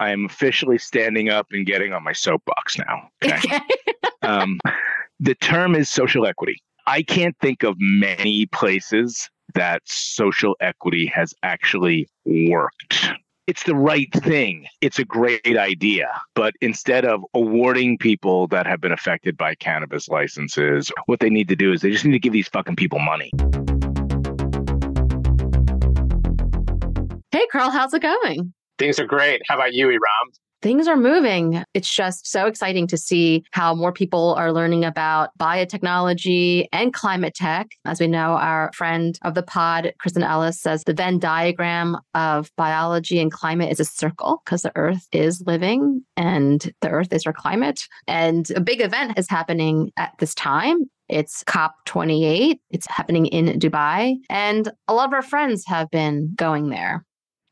I am officially standing up and getting on my soapbox now. Okay. um, the term is social equity. I can't think of many places that social equity has actually worked. It's the right thing. It's a great idea. But instead of awarding people that have been affected by cannabis licenses, what they need to do is they just need to give these fucking people money. Hey, Karl, how's it going? Things are great. How about you, Erum? Things are moving. It's just so exciting to see how more people are learning about biotechnology and climate tech. As we know, our friend of the pod, Kristen Ellis, says the Venn diagram of biology and climate is a circle because the Earth is living and the Earth is our climate. And a big event is happening at this time. It's COP28. It's happening in Dubai. And a lot of our friends have been going there.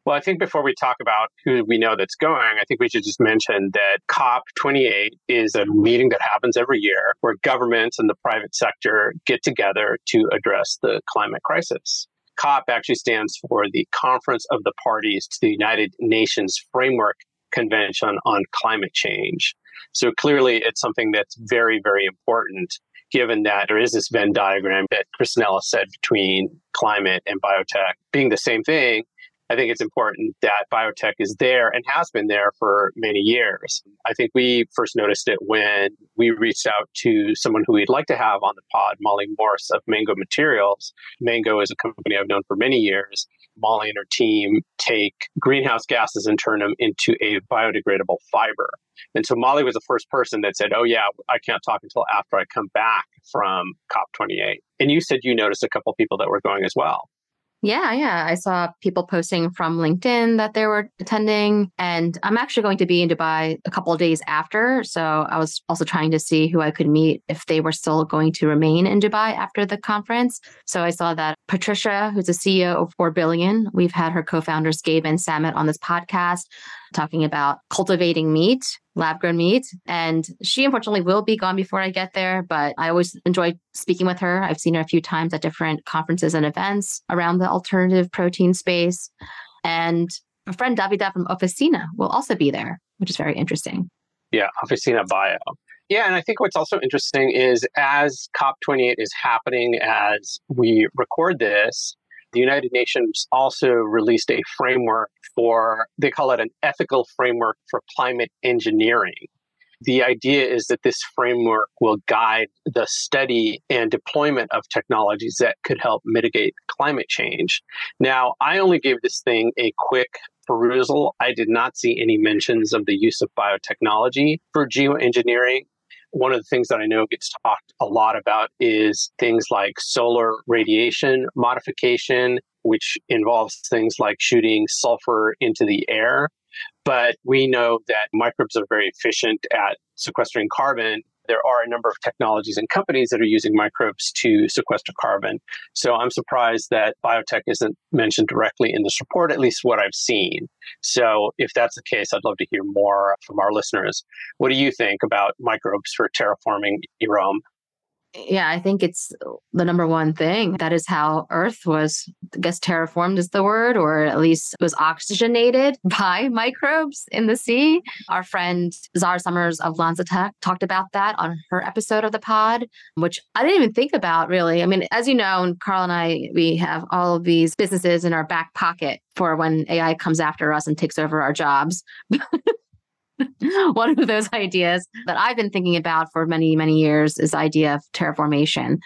Well, I think before we talk about who we know that's going, I think we should just mention that COP28 is a meeting that happens every year where governments and the private sector get together to address the climate crisis. COP actually stands for the Conference of the Parties to the United Nations Framework Convention on Climate Change. So clearly, it's something that's very, very important given that there is this Venn diagram that Chris Ellis said between climate and biotech being the same thing I think it's important that biotech is there and has been there for many years. I think we first noticed it when we reached out to someone who we'd like to have on the pod, Molly Morse of Mango Materials. Mango is a company I've known for many years. Molly and her team take greenhouse gases and turn them into a biodegradable fiber. And so Molly was the first person that said, Oh, yeah, I can't talk until after I come back from COP28. And you said you noticed a couple people that were going as well. Yeah, yeah. I saw people posting from LinkedIn that they were attending. And I'm actually going to be in Dubai a couple of days after. So I was also trying to see who I could meet if they were still going to remain in Dubai after the conference. So I saw that Patricia, who's the CEO of 4 Billion, we've had her co founders, Gabe and Samit, on this podcast talking about cultivating meat, lab grown meat. And she unfortunately will be gone before I get there, but I always enjoy speaking with her. I've seen her a few times at different conferences and events around the alternative protein space. And a friend Davida from Officina will also be there, which is very interesting. Yeah, Officina Bio. Yeah, and I think what's also interesting is as COP28 is happening as we record this, the United Nations also released a framework for, they call it an ethical framework for climate engineering. The idea is that this framework will guide the study and deployment of technologies that could help mitigate climate change. Now, I only gave this thing a quick perusal. I did not see any mentions of the use of biotechnology for geoengineering. One of the things that I know gets talked a lot about is things like solar radiation modification, which involves things like shooting sulfur into the air. But we know that microbes are very efficient at sequestering carbon there are a number of technologies and companies that are using microbes to sequester carbon. So I'm surprised that biotech isn't mentioned directly in this report, at least what I've seen. So if that's the case, I'd love to hear more from our listeners. What do you think about microbes for terraforming Erum? Yeah, I think it's the number one thing. That is how Earth was, I guess, terraformed is the word, or at least was oxygenated by microbes in the sea. Our friend Zara Summers of LanzaTech talked about that on her episode of the pod, which I didn't even think about really. I mean, as you know, and Karl and I, we have all of these businesses in our back pocket for when AI comes after us and takes over our jobs. one of those ideas that I've been thinking about for many, many years is idea of terraformation.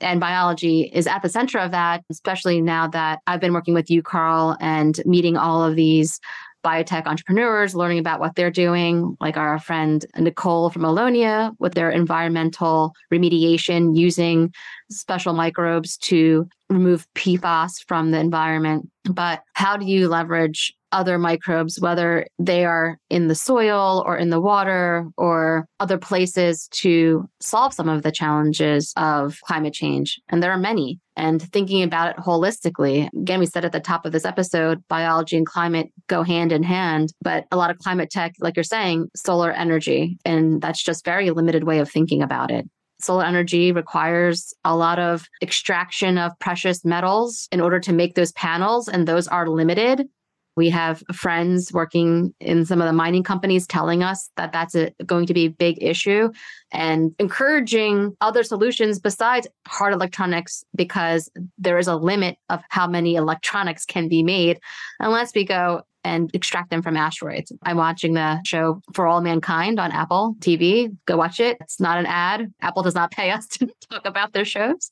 And biology is at the center of that, especially now that I've been working with you, Karl, and meeting all of these biotech entrepreneurs, learning about what they're doing, like our friend Nicole from Allonnia with their environmental remediation using special microbes to remove PFAS from the environment. But how do you leverage other microbes, whether they are in the soil or in the water or other places to solve some of the challenges of climate change. And there are many. And thinking about it holistically, again, we said at the top of this episode, biology and climate go hand in hand, but a lot of climate tech, like you're saying, solar energy. And that's just very limited way of thinking about it solar energy requires a lot of extraction of precious metals in order to make those panels, and those are limited. We have friends working in some of the mining companies telling us that that's a, going to be a big issue and encouraging other solutions besides hard electronics because there is a limit of how many electronics can be made. Unless we go and extract them from asteroids. I'm watching the show For All Mankind on Apple TV. Go watch it. It's not an ad. Apple does not pay us to talk about their shows,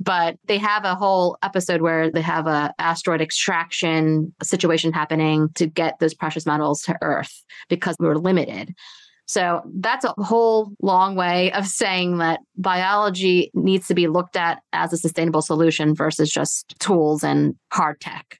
but they have a whole episode where they have a asteroid extraction situation happening to get those precious metals to Earth because we we're limited. So that's a whole long way of saying that biology needs to be looked at as a sustainable solution versus just tools and hard tech.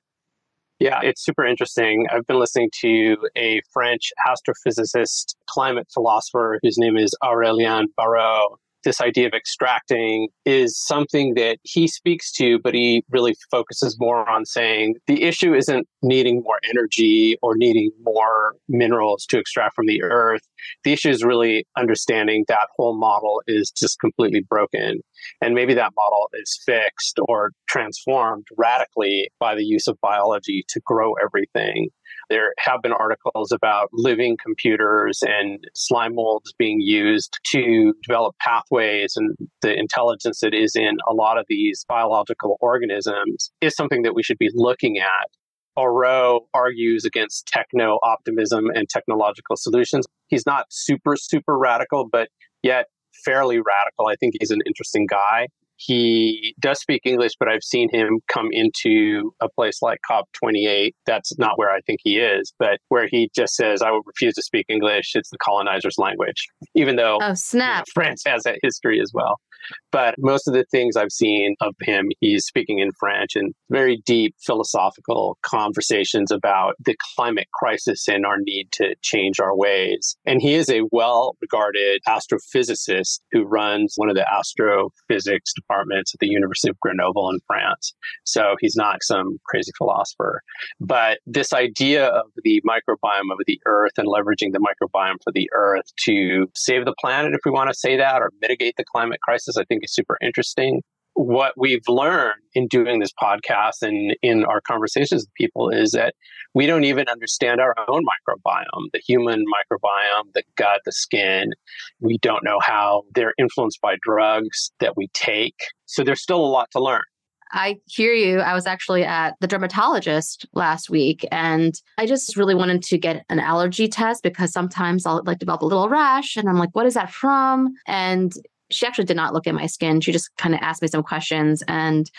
Yeah, it's super interesting. I've been listening to a French astrophysicist, climate philosopher whose name is Aurélien Barrau, this idea of extracting is something that he speaks to, but he really focuses more on saying the issue isn't needing more energy or needing more minerals to extract from the earth. The issue is really understanding that whole model is just completely broken. And maybe that model is fixed or transformed radically by the use of biology to grow everything. There have been articles about living computers and slime molds being used to develop pathways and the intelligence that is in a lot of these biological organisms is something that we should be looking at. Barrau argues against techno optimism and technological solutions. He's not super, super radical, but yet fairly radical. I think he's an interesting guy. He does speak English, but I've seen him come into a place like COP28. That's not where I think he is, but where he just says, I will refuse to speak English. It's the colonizer's language, even though oh, snap. You know, France has that history as well. But most of the things I've seen of him, he's speaking in French and very deep philosophical conversations about the climate crisis and our need to change our ways. And he is a well regarded astrophysicist who runs one of the astrophysics departments at the University of Grenoble in France. So he's not some crazy philosopher. But this idea of the microbiome of the earth and leveraging the microbiome for the earth to save the planet, if we want to say that, or mitigate the climate crisis I think is super interesting. What we've learned in doing this podcast and in our conversations with people is that we don't even understand our own microbiome, the human microbiome, the gut, the skin. We don't know how they're influenced by drugs that we take. So there's still a lot to learn. I hear you. I was actually at the dermatologist last week and I just really wanted to get an allergy test because sometimes I'll like develop a little rash and I'm like, what is that from? And she actually did not look at my skin. She just kind of asked me some questions and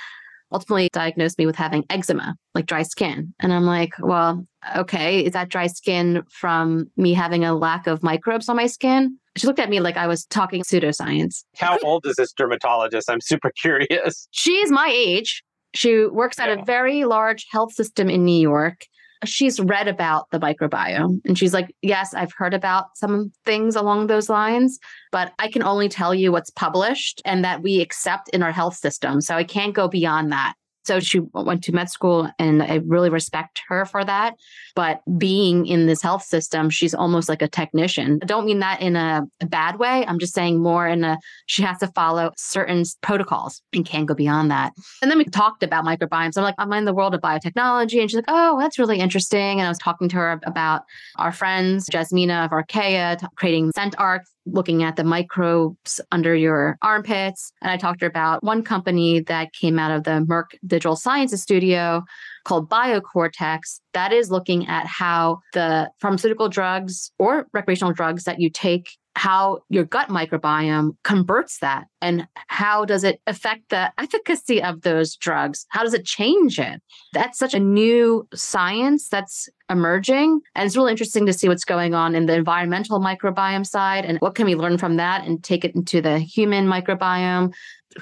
ultimately diagnosed me with having eczema, like dry skin. And I'm like, well, okay, is that dry skin from me having a lack of microbes on my skin? She looked at me like I was talking pseudoscience. How old is this dermatologist? I'm super curious. She's my age. She works at yeah. a very large health system in New York she's read about the microbiome and she's like, Yes, I've heard about some things along those lines, but I can only tell you what's published and that we accept in our health system. So I can't go beyond that. So she went to med school and I really respect her for that. But being in this health system, she's almost like a technician. I don't mean that in a, bad way. I'm just saying more in a, she has to follow certain protocols and can't go beyond that. And then we talked about microbiomes. I'm like, I'm in the world of biotechnology. And she's like, oh, that's really interesting. And I was talking to her about our friends, Jasmina of Arcaea, creating scent arcs looking at the microbes under your armpits. And I talked about one company that came out of the Merck Digital Sciences studio called BioCortex that is looking at how the pharmaceutical drugs or recreational drugs that you take how your gut microbiome converts that and how does it affect the efficacy of those drugs? How does it change it? That's such a new science that's emerging and it's really interesting to see what's going on in the environmental microbiome side and what can we learn from that and take it into the human microbiome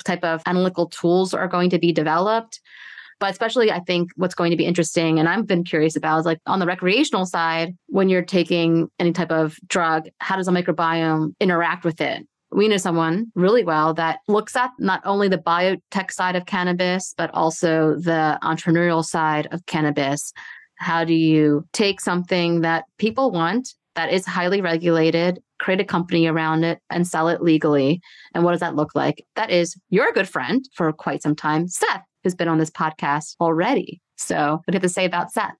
type of analytical tools are going to be developed but especially, I think what's going to be interesting and I've been curious about is like on the recreational side, when you're taking any type of drug, how does a microbiome interact with it? we know someone really well that looks at not only the biotech side of cannabis, but also the entrepreneurial side of cannabis. How do you take something that people want that is highly regulated, create a company around it, and sell it legally? And what does that look like? That is your good friend for quite some time, Seth who's been on this podcast already. So, what do you have to say about Seth?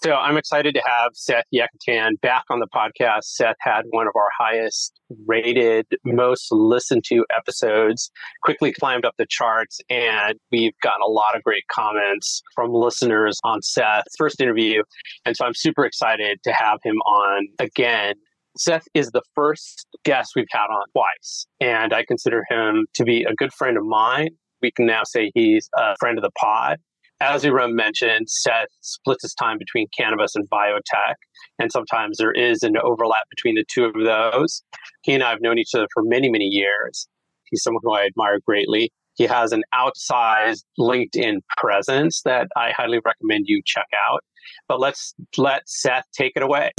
So I'm excited to have Seth Yakatan back on the podcast. Seth had one of our highest rated, most listened to episodes, quickly climbed up the charts, and we've gotten a lot of great comments from listeners on Seth's first interview. And so I'm super excited to have him on again. Seth is the first guest we've had on twice, and I consider him to be a good friend of mine. We can now say he's a friend of the pod as Erum mentioned, Seth splits his time between cannabis and biotech. And sometimes there is an overlap between the two of those. He and I have known each other for many, many years. He's someone who I admire greatly. He has an outsized LinkedIn presence that I highly recommend you check out. But let's let Seth take it away.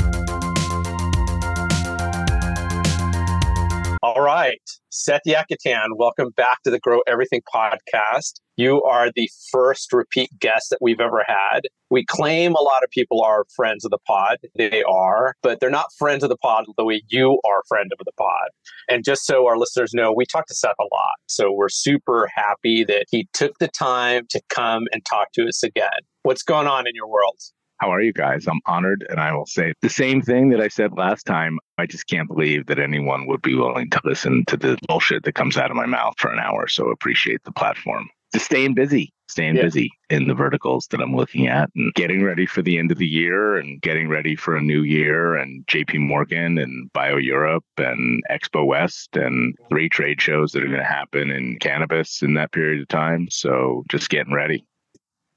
Right. Seth Yakatan, welcome back to the Grow Everything podcast. You are the first repeat guest that we've ever had. We claim a lot of people are friends of the pod. They are, but they're not friends of the pod the way you are friend of the pod. And just so our listeners know, we talk to Seth a lot. So we're super happy that he took the time to come and talk to us again. What's going on in your world? How are you guys? I'm honored, and I will say the same thing that I said last time. I just can't believe that anyone would be willing to listen to the bullshit that comes out of my mouth for an hour. So appreciate the platform. Just staying busy, staying yeah. busy in the verticals that I'm looking at and getting ready for the end of the year and getting ready for a new year and JP Morgan and Bio Europe and Expo West and three trade shows that are going to happen in cannabis in that period of time. So just getting ready.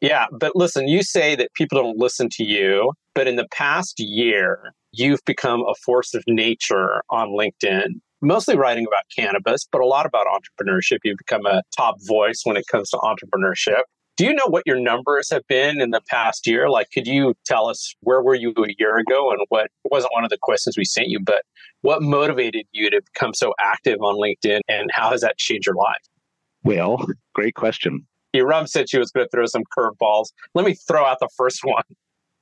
Yeah, but listen, you say that people don't listen to you, but in the past year, you've become a force of nature on LinkedIn, mostly writing about cannabis, but a lot about entrepreneurship. You've become a top voice when it comes to entrepreneurship. Do you know what your numbers have been in the past year? Like, could you tell us where were you a year ago and what wasn't one of the questions we sent you, but what motivated you to become so active on LinkedIn and how has that changed your life? Well, great question. Erum said she was going to throw some curveballs. Let me throw out the first one.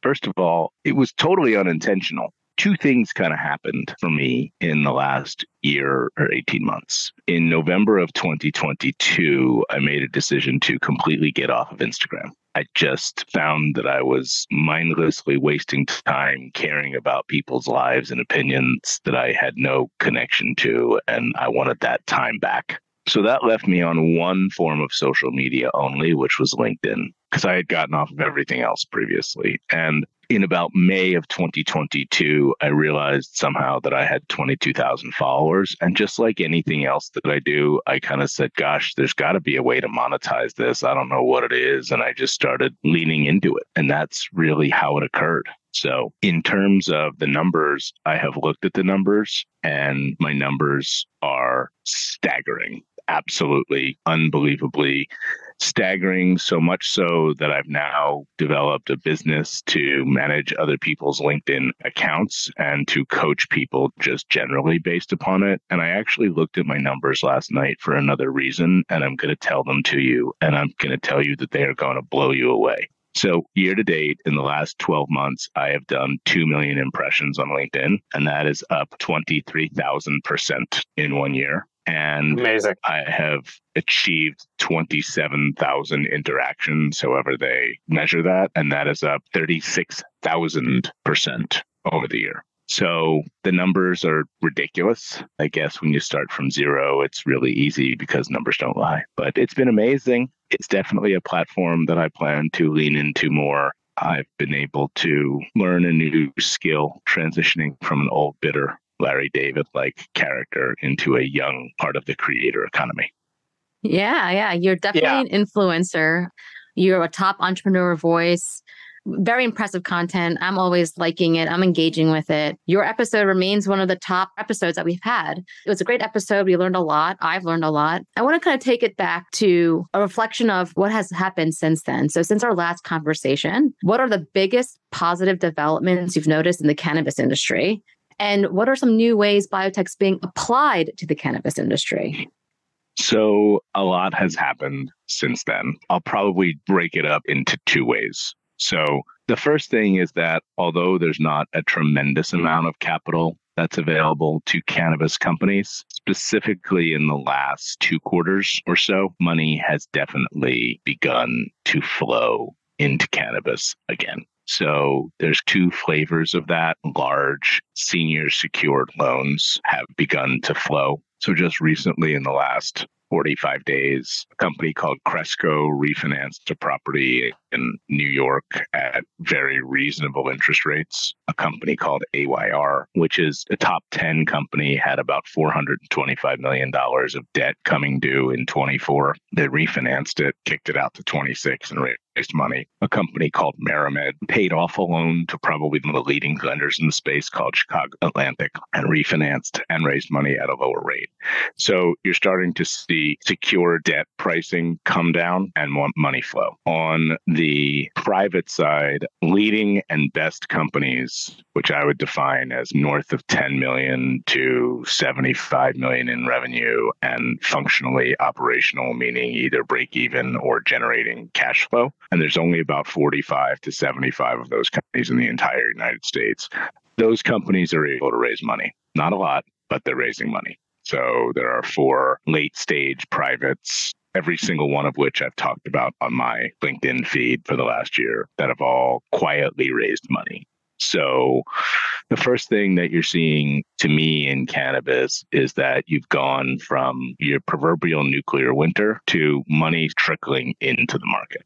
First of all, it was totally unintentional. Two things kind of happened for me in the last year or 18 months. In November of 2022, I made a decision to completely get off of Instagram. I just found that I was mindlessly wasting time caring about people's lives and opinions that I had no connection to, and I wanted that time back. So that left me on one form of social media only, which was LinkedIn, because I had gotten off of everything else previously. And in about May of 2022, I realized somehow that I had 22,000 followers. And just like anything else that I do, I kind of said, gosh, there's got to be a way to monetize this. I don't know what it is. And I just started leaning into it. And that's really how it occurred. So, in terms of the numbers, I have looked at the numbers and my numbers are staggering absolutely unbelievably staggering, so much so that I've now developed a business to manage other people's LinkedIn accounts and to coach people just generally based upon it. And I actually looked at my numbers last night for another reason, and I'm going to tell them to you, and I'm going to tell you that they are going to blow you away. So, year to date, in the last 12 months, I have done 2 million impressions on LinkedIn, and that is up 23,000% in one year and amazing. I have achieved 27,000 interactions, however they measure that, and that is up 36,000% over the year. So the numbers are ridiculous. I guess when you start from zero, it's really easy because numbers don't lie. But it's been amazing. It's definitely a platform that I plan to lean into more. I've been able to learn a new skill transitioning from an old bitter Larry David like character into a young part of the creator economy. Yeah, yeah. You're definitely yeah. an influencer. You're a top entrepreneur voice. Very impressive content. I'm always liking it. I'm engaging with it. Your episode remains one of the top episodes that we've had. It was a great episode. We learned a lot. I've learned a lot. I want to kind of take it back to a reflection of what has happened since then. So, since our last conversation, what are the biggest positive developments you've noticed in the cannabis industry? And what are some new ways biotech's being applied to the cannabis industry? So, a lot has happened since then. I'll probably break it up into two ways. So, the first thing is that although there's not a tremendous amount of capital that's available to cannabis companies, specifically in the last two quarters or so, money has definitely begun to flow into cannabis again. So there's two flavors of that. Large senior secured loans have begun to flow. So just recently in the last 45 days, a company called Cresco refinanced a property in New York at very reasonable interest rates. A company called AYR, which is a top 10 company, had about $425 million of debt coming due in 24. They refinanced it, kicked it out to 26 and raised money. A company called MariMed paid off a loan to probably one of the leading lenders in the space called Chicago Atlantic and refinanced and raised money at a lower rate. So you're starting to see secure debt pricing come down and money flow. On the private side, leading and best companies, which I would define as north of 10 million to 75 million in revenue and functionally operational, meaning either break even or generating cash flow. And there's only about 45 to 75 of those companies in the entire United States. Those companies are able to raise money. Not a lot, but they're raising money. So there are four late stage privates, every single one of which I've talked about on my LinkedIn feed for the last year that have all quietly raised money. So the first thing that you're seeing to me in cannabis is that you've gone from your proverbial nuclear winter to money trickling into the market.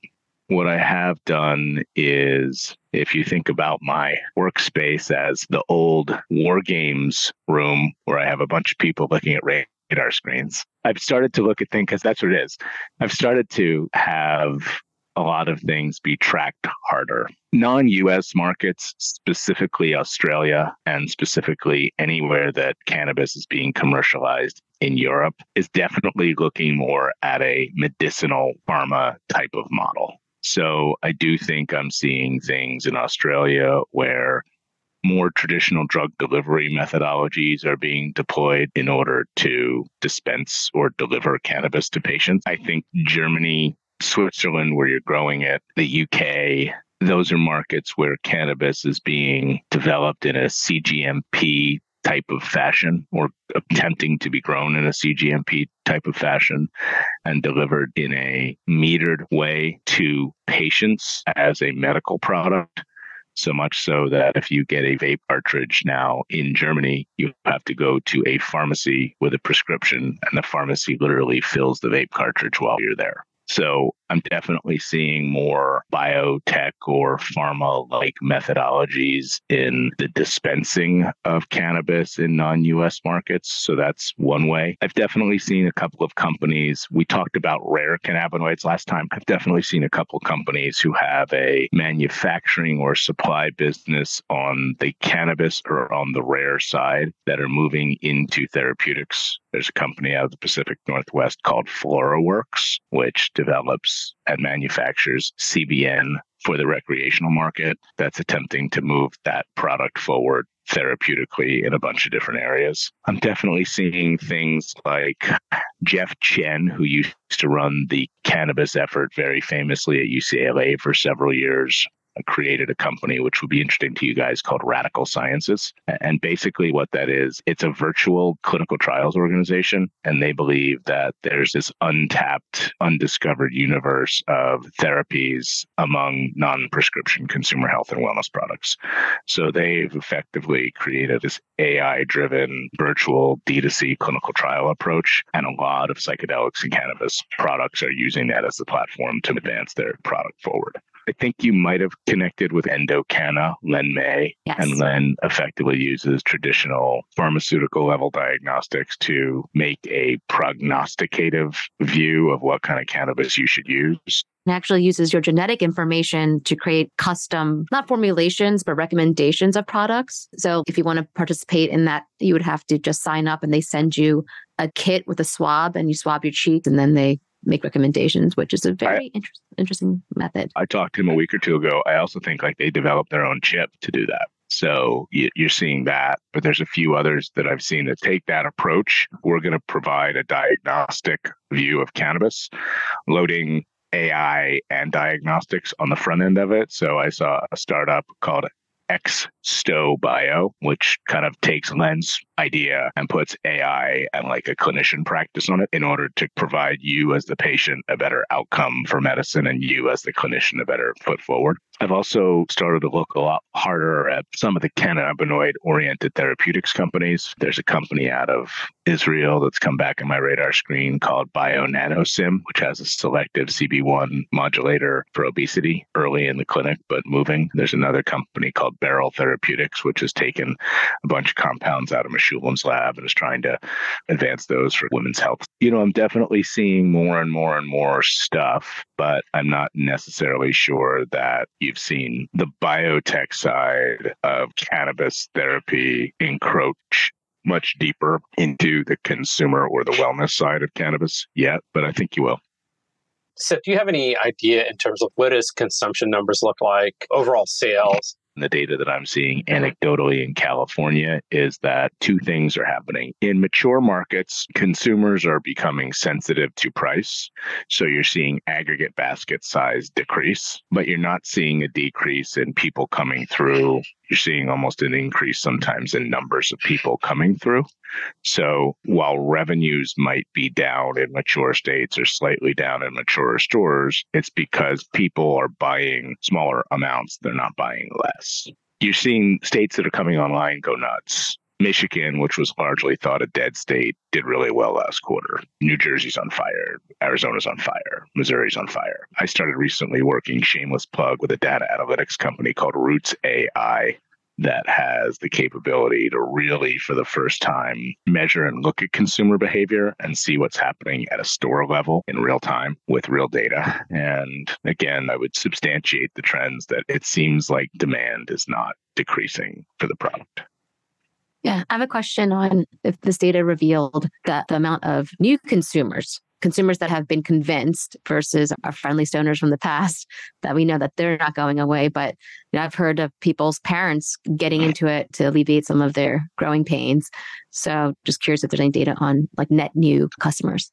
What I have done is, if you think about my workspace as the old war games room where I have a bunch of people looking at radar screens, I've started to look at things because that's what it is. I've started to have a lot of things be tracked harder. Non US markets, specifically Australia and specifically anywhere that cannabis is being commercialized in Europe, is definitely looking more at a medicinal pharma type of model. So I do think I'm seeing things in Australia where more traditional drug delivery methodologies are being deployed in order to dispense or deliver cannabis to patients. I think Germany, Switzerland, where you're growing it, the UK, those are markets where cannabis is being developed in a CGMP type of fashion or attempting to be grown in a CGMP type of fashion and delivered in a metered way to patients as a medical product. So much so that if you get a vape cartridge now in Germany, you have to go to a pharmacy with a prescription, and the pharmacy literally fills the vape cartridge while you're there. So I'm definitely seeing more biotech or pharma like methodologies in the dispensing of cannabis in non US markets. So that's one way. I've definitely seen a couple of companies. We talked about rare cannabinoids last time. I've definitely seen a couple companies who have a manufacturing or supply business on the cannabis or on the rare side that are moving into therapeutics. There's a company out of the Pacific Northwest called FloraWorks, which develops and manufactures CBN for the recreational market that's attempting to move that product forward therapeutically in a bunch of different areas. I'm definitely seeing things like Jeff Chen, who used to run the cannabis effort very famously at UCLA for several years, created a company which would be interesting to you guys called Radical Sciences. And basically, what that is, it's a virtual clinical trials organization. And they believe that there's this untapped, undiscovered universe of therapies among non prescription consumer health and wellness products. So they've effectively created this AI driven virtual D2C clinical trial approach. And a lot of psychedelics and cannabis products are using that as the platform to advance their product forward. I think you might have connected with Endocanna, Len May, yes. and Len effectively uses traditional pharmaceutical level diagnostics to make a prognosticative view of what kind of cannabis you should use. It actually uses your genetic information to create custom, not formulations, but recommendations of products. So if you want to participate in that, you would have to just sign up and they send you a kit with a swab and you swab your cheek and then they make recommendations, which is a very I, inter- interesting method. I talked to him a week or two ago. I also think like they developed their own chip to do that. So you're seeing that, but there's a few others that I've seen that take that approach. We're going to provide a diagnostic view of cannabis, loading AI and diagnostics on the front end of it. So I saw a startup called XStow Bio, which kind of takes Len's idea and puts AI and like a clinician practice on it in order to provide you as the patient a better outcome for medicine and you as the clinician a better foot forward. I've also started to look a lot harder at some of the cannabinoid oriented therapeutics companies. There's a company out of Israel that's come back in my radar screen called BioNanoSim, which has a selective CB1 modulator for obesity early in the clinic, but moving. There's another company called Barrel Therapeutics, which has taken a bunch of compounds out of Mechoulam's lab and is trying to advance those for women's health. You know, I'm definitely seeing more and more and more stuff, but I'm not necessarily sure that you've seen the biotech side of cannabis therapy encroach much deeper into the consumer or the wellness side of cannabis yet, but I think you will. So, do you have any idea in terms of what does consumption numbers look like, overall sales? The data that I'm seeing anecdotally in California is that two things are happening. In mature markets, consumers are becoming sensitive to price. So you're seeing aggregate basket size decrease, but you're not seeing a decrease in people coming through you're seeing almost an increase sometimes in numbers of people coming through. So while revenues might be down in mature states or slightly down in mature stores, it's because people are buying smaller amounts. They're not buying less. You're seeing states that are coming online go nuts. Michigan, which was largely thought a dead state, did really well last quarter. New Jersey's on fire. Arizona's on fire. Missouri's on fire. I started recently working shameless plug with a data analytics company called Roots AI that has the capability to really, for the first time, measure and look at consumer behavior and see what's happening at a store level in real time with real data. And again, I would substantiate the trends that it seems like demand is not decreasing for the product. Yeah, I have a question on if this data revealed that the amount of new consumers, consumers that have been convinced versus our friendly stoners from the past, that we know that they're not going away. But you know, I've heard of people's parents getting into it to alleviate some of their growing pains. So just curious if there's any data on like net new customers.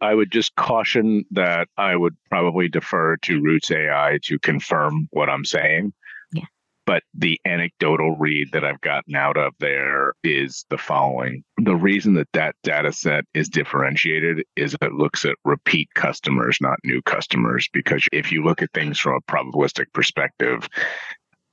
I would just caution that I would probably defer to Roots AI to confirm what I'm saying. But the anecdotal read that I've gotten out of there is the following. The reason that that data set is differentiated is it looks at repeat customers, not new customers. Because if you look at things from a probabilistic perspective,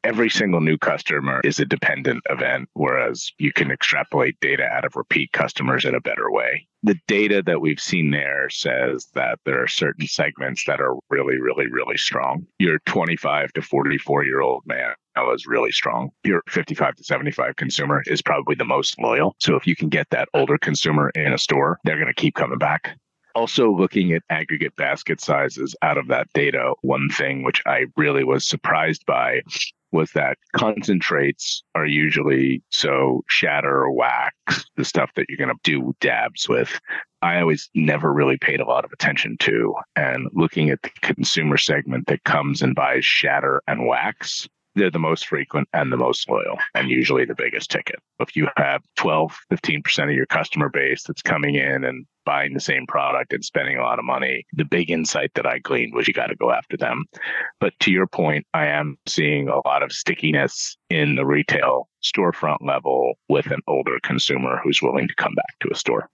every single new customer is a dependent event, whereas you can extrapolate data out of repeat customers in a better way. The data that we've seen there says that there are certain segments that are really, really, really strong. Your 25 to 44 year old man is really strong. Your 55 to 75 consumer is probably the most loyal. So if you can get that older consumer in a store, they're going to keep coming back. Also, looking at aggregate basket sizes out of that data, one thing which I really was surprised by was that concentrates are usually so shatter or wax, the stuff that you're going to do dabs with. I always never really paid a lot of attention to. And looking at the consumer segment that comes and buys shatter and wax, they're the most frequent and the most loyal and usually the biggest ticket. If you have 12, 15% of your customer base that's coming in and buying the same product and spending a lot of money, the big insight that I gleaned was you got to go after them. But to your point, I am seeing a lot of stickiness in the retail storefront level with an older consumer who's willing to come back to a store.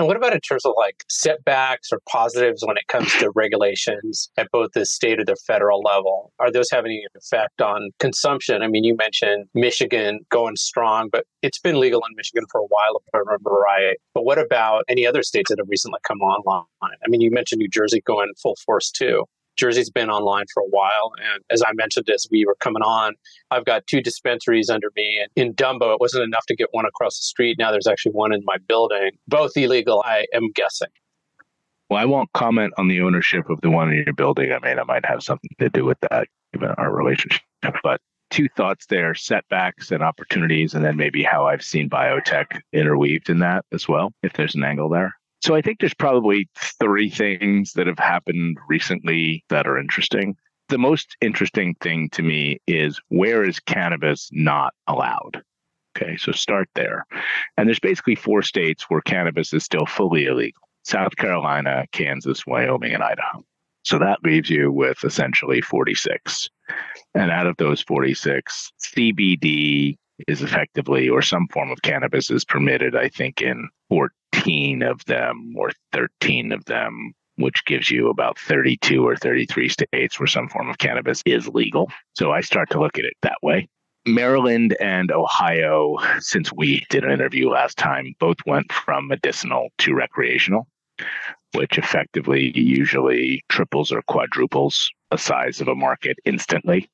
And what about in terms of like setbacks or positives when it comes to regulations at both the state or the federal level? Are those having any effect on consumption? I mean, you mentioned Michigan going strong, but it's been legal in Michigan for a while, if I remember right. But what about any other states that have recently come online? I mean, you mentioned New Jersey going full force too. Jersey's been online for a while. And as I mentioned, as we were coming on, I've got two dispensaries under me. And in Dumbo, it wasn't enough to get one across the street. Now there's actually one in my building, both illegal, I am guessing. Well, I won't comment on the ownership of the one in your building. I mean, I might have something to do with that, given our relationship. But two thoughts there setbacks and opportunities, and then maybe how I've seen biotech interweaved in that as well, if there's an angle there. So I think there's probably three things that have happened recently that are interesting. The most interesting thing to me is where is cannabis not allowed? Okay, so start there. And there's basically four states where cannabis is still fully illegal South Carolina, Kansas, Wyoming, and Idaho. So that leaves you with essentially 46. And out of those 46, CBD is effectively, or some form of cannabis is permitted, I think, in 14 of them or 13 of them, which gives you about 32 or 33 states where some form of cannabis is legal. So I start to look at it that way. Maryland and Ohio, since we did an interview last time, both went from medicinal to recreational, which effectively usually triples or quadruples the size of a market instantly.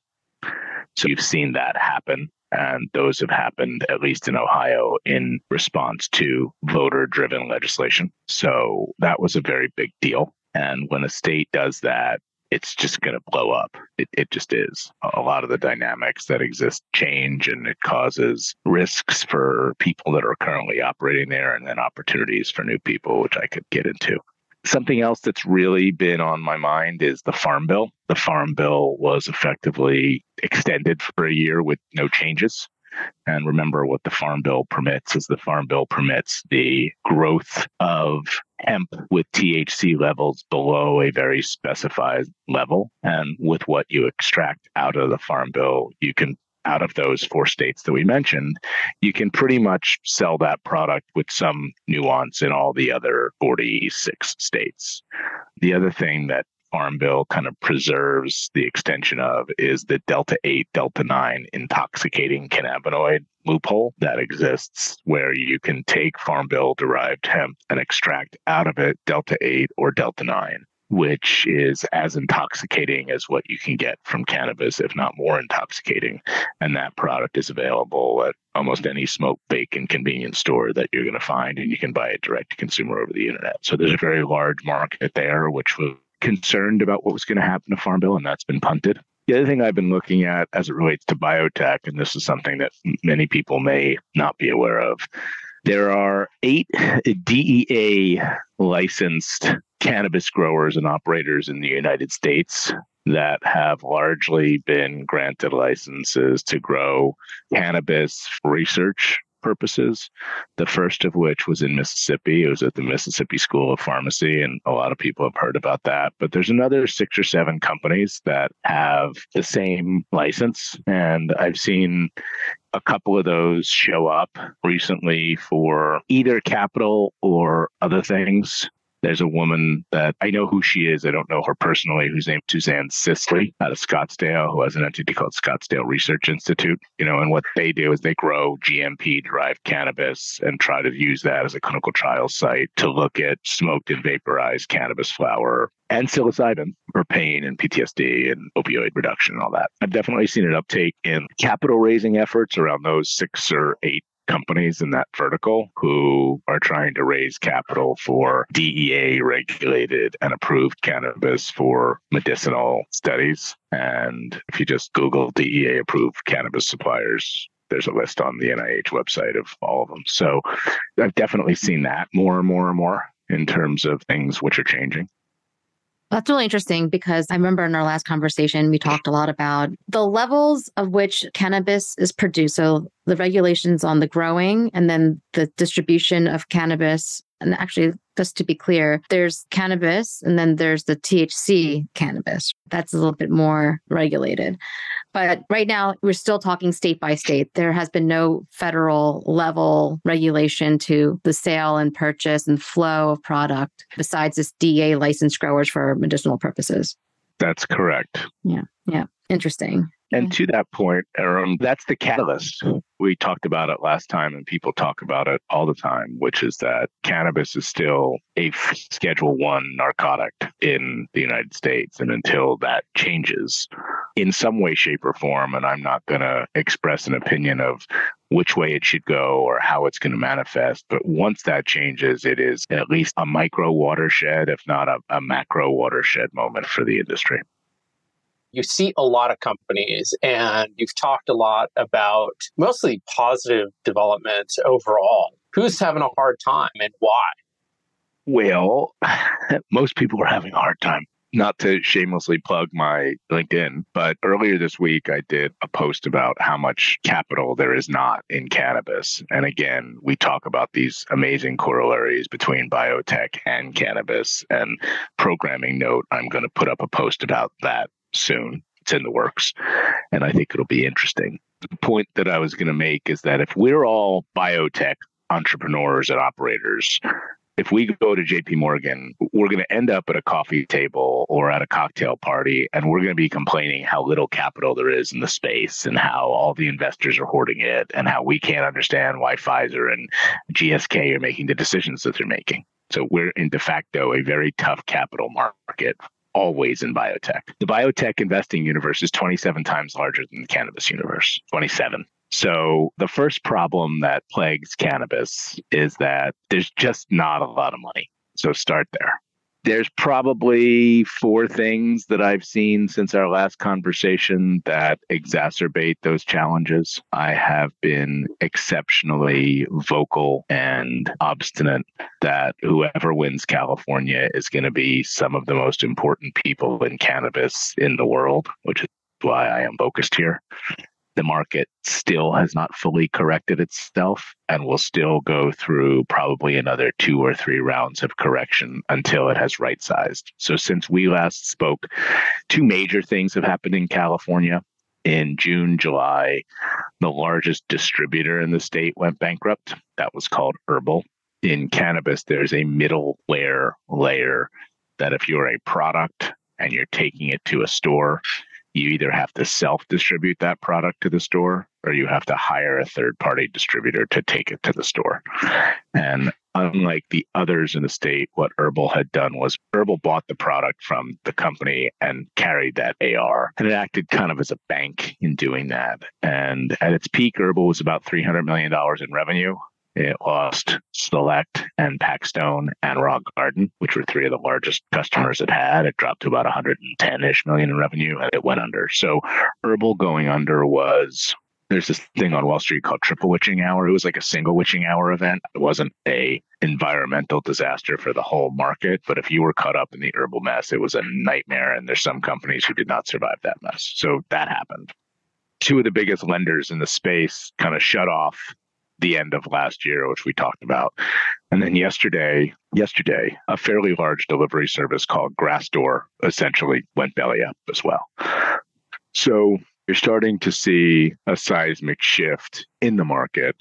So you've seen that happen. And those have happened, at least in Ohio, in response to voter driven legislation. So that was a very big deal. And when a state does that, it's just going to blow up. It, it just is. A lot of the dynamics that exist change and it causes risks for people that are currently operating there and then opportunities for new people, which I could get into. Something else that's really been on my mind is the Farm Bill. The Farm Bill was effectively extended for a year with no changes. And remember what the Farm Bill permits is the Farm Bill permits the growth of hemp with THC levels below a very specified level. And with what you extract out of the Farm Bill, you can out of those four states that we mentioned, you can pretty much sell that product with some nuance in all the other 46 states. The other thing that Farm Bill kind of preserves the extension of is the Delta 8, Delta 9 intoxicating cannabinoid loophole that exists where you can take Farm Bill derived hemp and extract out of it Delta 8 or Delta 9 which is as intoxicating as what you can get from cannabis, if not more intoxicating. And that product is available at almost any smoke, bake, and convenience store that you're going to find, and you can buy it direct to consumer over the internet. So there's a very large market there, which was concerned about what was going to happen to Farm Bill, and that's been punted. The other thing I've been looking at as it relates to biotech, and this is something that many people may not be aware of, there are eight DEA licensed cannabis growers and operators in the United States that have largely been granted licenses to grow cannabis for research purposes. The first of which was in Mississippi. It was at the Mississippi School of Pharmacy, and a lot of people have heard about that. But there's another six or seven companies that have the same license. And I've seen a couple of those show up recently for either capital or other things. There's a woman that I know who she is. I don't know her personally, who's named Suzanne Sisley out of Scottsdale, who has an entity called Scottsdale Research Institute. You know, and what they do is they grow GMP derived cannabis and try to use that as a clinical trial site to look at smoked and vaporized cannabis flower and psilocybin for pain and PTSD and opioid reduction and all that. I've definitely seen an uptake in capital raising efforts around those six or eight companies in that vertical who are trying to raise capital for DEA regulated and approved cannabis for medicinal studies. And if you just Google DEA approved cannabis suppliers, there's a list on the NIH website of all of them. So I've definitely seen that more and more and more in terms of things which are changing. That's really interesting because I remember in our last conversation, we talked a lot about the levels of which cannabis is produced. So the regulations on the growing and then the distribution of cannabis. And actually, just to be clear, there's cannabis and then there's the THC cannabis. That's a little bit more regulated. But right now, we're still talking state by state. There has been no federal level regulation to the sale and purchase and flow of product besides this DA licensed growers for medicinal purposes. That's correct. Yeah. Yeah. Interesting. And to that point, Aaron, that's the catalyst. We talked about it last time, and people talk about it all the time, which is that cannabis is still a Schedule One narcotic in the United States, and until that changes in some way, shape, or form, and I'm not going to express an opinion of which way it should go or how it's going to manifest. But once that changes, it is at least a micro watershed, if not a, a macro watershed moment for the industry you see a lot of companies and you've talked a lot about mostly positive developments overall. Who's having a hard time and why? Well, most people are having a hard time. Not to shamelessly plug my LinkedIn, but earlier this week I did a post about how much capital there is not in cannabis. And again, we talk about these amazing corollaries between biotech and cannabis. And programming note, I'm going to put up a post about that soon it's in the works. And I think it'll be interesting. The point that I was going to make is that if we're all biotech entrepreneurs and operators, if we go to JP Morgan, we're going to end up at a coffee table or at a cocktail party, and we're going to be complaining how little capital there is in the space and how all the investors are hoarding it and how we can't understand why Pfizer and GSK are making the decisions that they're making. So we're in de facto a very tough capital market always in biotech. The biotech investing universe is 27 times larger than the cannabis universe, 27. So, the first problem that plagues cannabis is that there's just not a lot of money. So, start there. There's probably four things that I've seen since our last conversation that exacerbate those challenges. I have been exceptionally vocal and obstinate that whoever wins California is going to be some of the most important people in cannabis in the world, which is why I am focused here the market still has not fully corrected itself and will still go through probably another two or three rounds of correction until it has right sized. So, since we last spoke, two major things have happened in California. In June, July, the largest distributor in the state went bankrupt. That was called Herbl. In cannabis, there's a middleware layer that if you're a product and you're taking it to a store, you either have to self distribute that product to the store or you have to hire a third party distributor to take it to the store. And unlike the others in the state, what Herbl had done was Herbl bought the product from the company and carried that AR. And it acted kind of as a bank in doing that. And at its peak, Herbl was about $300 million in revenue. It lost Select and Paxstone and Rock Garden, which were three of the largest customers it had. It dropped to about 110 ish million in revenue and it went under. So Herbl going under was there's this thing on Wall Street called triple witching hour. It was like a single witching hour event. It wasn't a environmental disaster for the whole market, but if you were caught up in the Herbl mess, it was a nightmare. And there's some companies who did not survive that mess. So that happened. Two of the biggest lenders in the space kind of shut off the end of last year, which we talked about. And then yesterday, yesterday, a fairly large delivery service called Grassdoor essentially went belly up as well. So you're starting to see a seismic shift in the market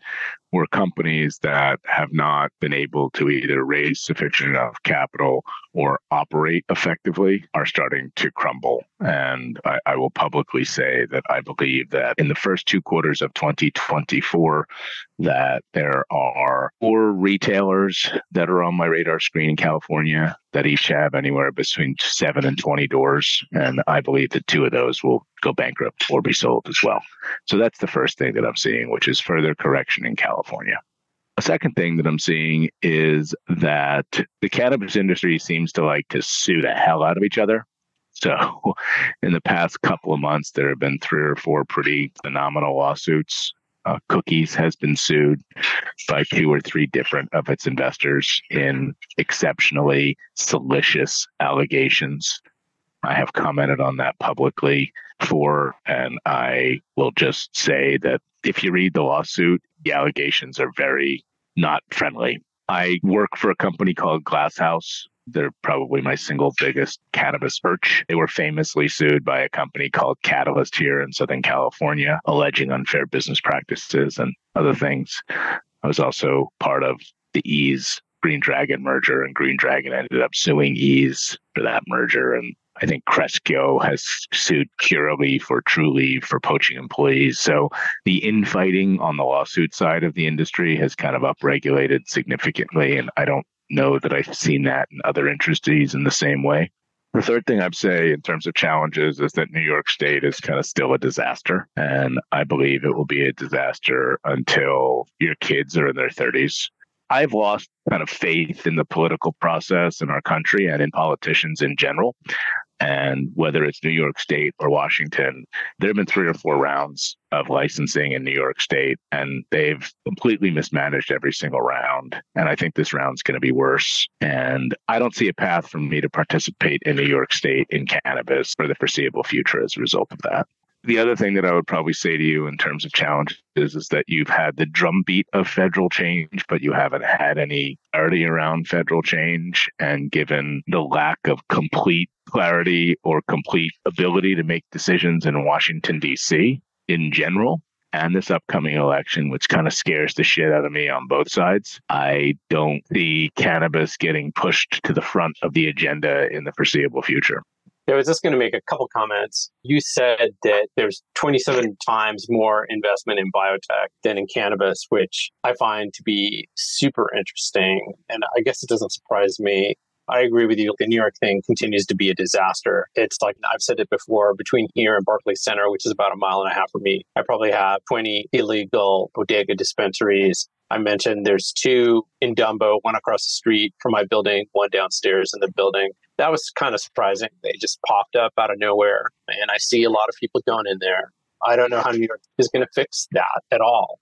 where companies that have not been able to either raise sufficient enough capital or operate effectively are starting to crumble. And I, I, will publicly say that I believe that in the first two quarters of 2024, that there are four retailers that are on my radar screen in California that each have anywhere between seven and 20 doors. And I believe that two of those will go bankrupt or be sold as well. So that's the first thing that I'm seeing, which is further correction in California. A second thing that I'm seeing is that the cannabis industry seems to like to sue the hell out of each other. So, in the past couple of months, there have been three or four pretty phenomenal lawsuits. Uh, Cookies has been sued by two or three different of its investors in exceptionally salacious allegations. I have commented on that publicly for, and I will just say that if you read the lawsuit, the allegations are very not friendly. I work for a company called Glasshouse. They're probably my single biggest cannabis perch. They were famously sued by a company called Catalyst here in Southern California, alleging unfair business practices and other things. I was also part of the Eaze Green Dragon merger, and Green Dragon ended up suing Eaze for that merger. And I think Cresco has sued Curaleaf for Trulieve for poaching employees. So the infighting on the lawsuit side of the industry has kind of upregulated significantly. And I don't know that I've seen that in other industries in the same way. The third thing I'd say in terms of challenges is that New York State is kind of still a disaster. And I believe it will be a disaster until your kids are in their 30s. I've lost kind of faith in the political process in our country and in politicians in general. And whether it's New York State or Washington, there have been three or four rounds of licensing in New York State, and they've completely mismanaged every single round. And I think this round's going to be worse. And I don't see a path for me to participate in New York State in cannabis for the foreseeable future as a result of that. The other thing that I would probably say to you in terms of challenges is that you've had the drumbeat of federal change, but you haven't had any clarity around federal change. And given the lack of complete clarity or complete ability to make decisions in Washington, D.C. in general, and this upcoming election, which kind of scares the shit out of me on both sides. I don't see cannabis getting pushed to the front of the agenda in the foreseeable future. I was just going to make a couple comments. You said that there's 27 times more investment in biotech than in cannabis, which I find to be super interesting. And I guess it doesn't surprise me. I agree with you. The New York thing continues to be a disaster. It's like I've said it before between here and Barclay Center, which is about a mile and a half from me, I probably have 20 illegal bodega dispensaries. I mentioned there's two in Dumbo, one across the street from my building, one downstairs in the building that was kind of surprising. They just popped up out of nowhere. And I see a lot of people going in there. I don't know how New York is going to fix that at all.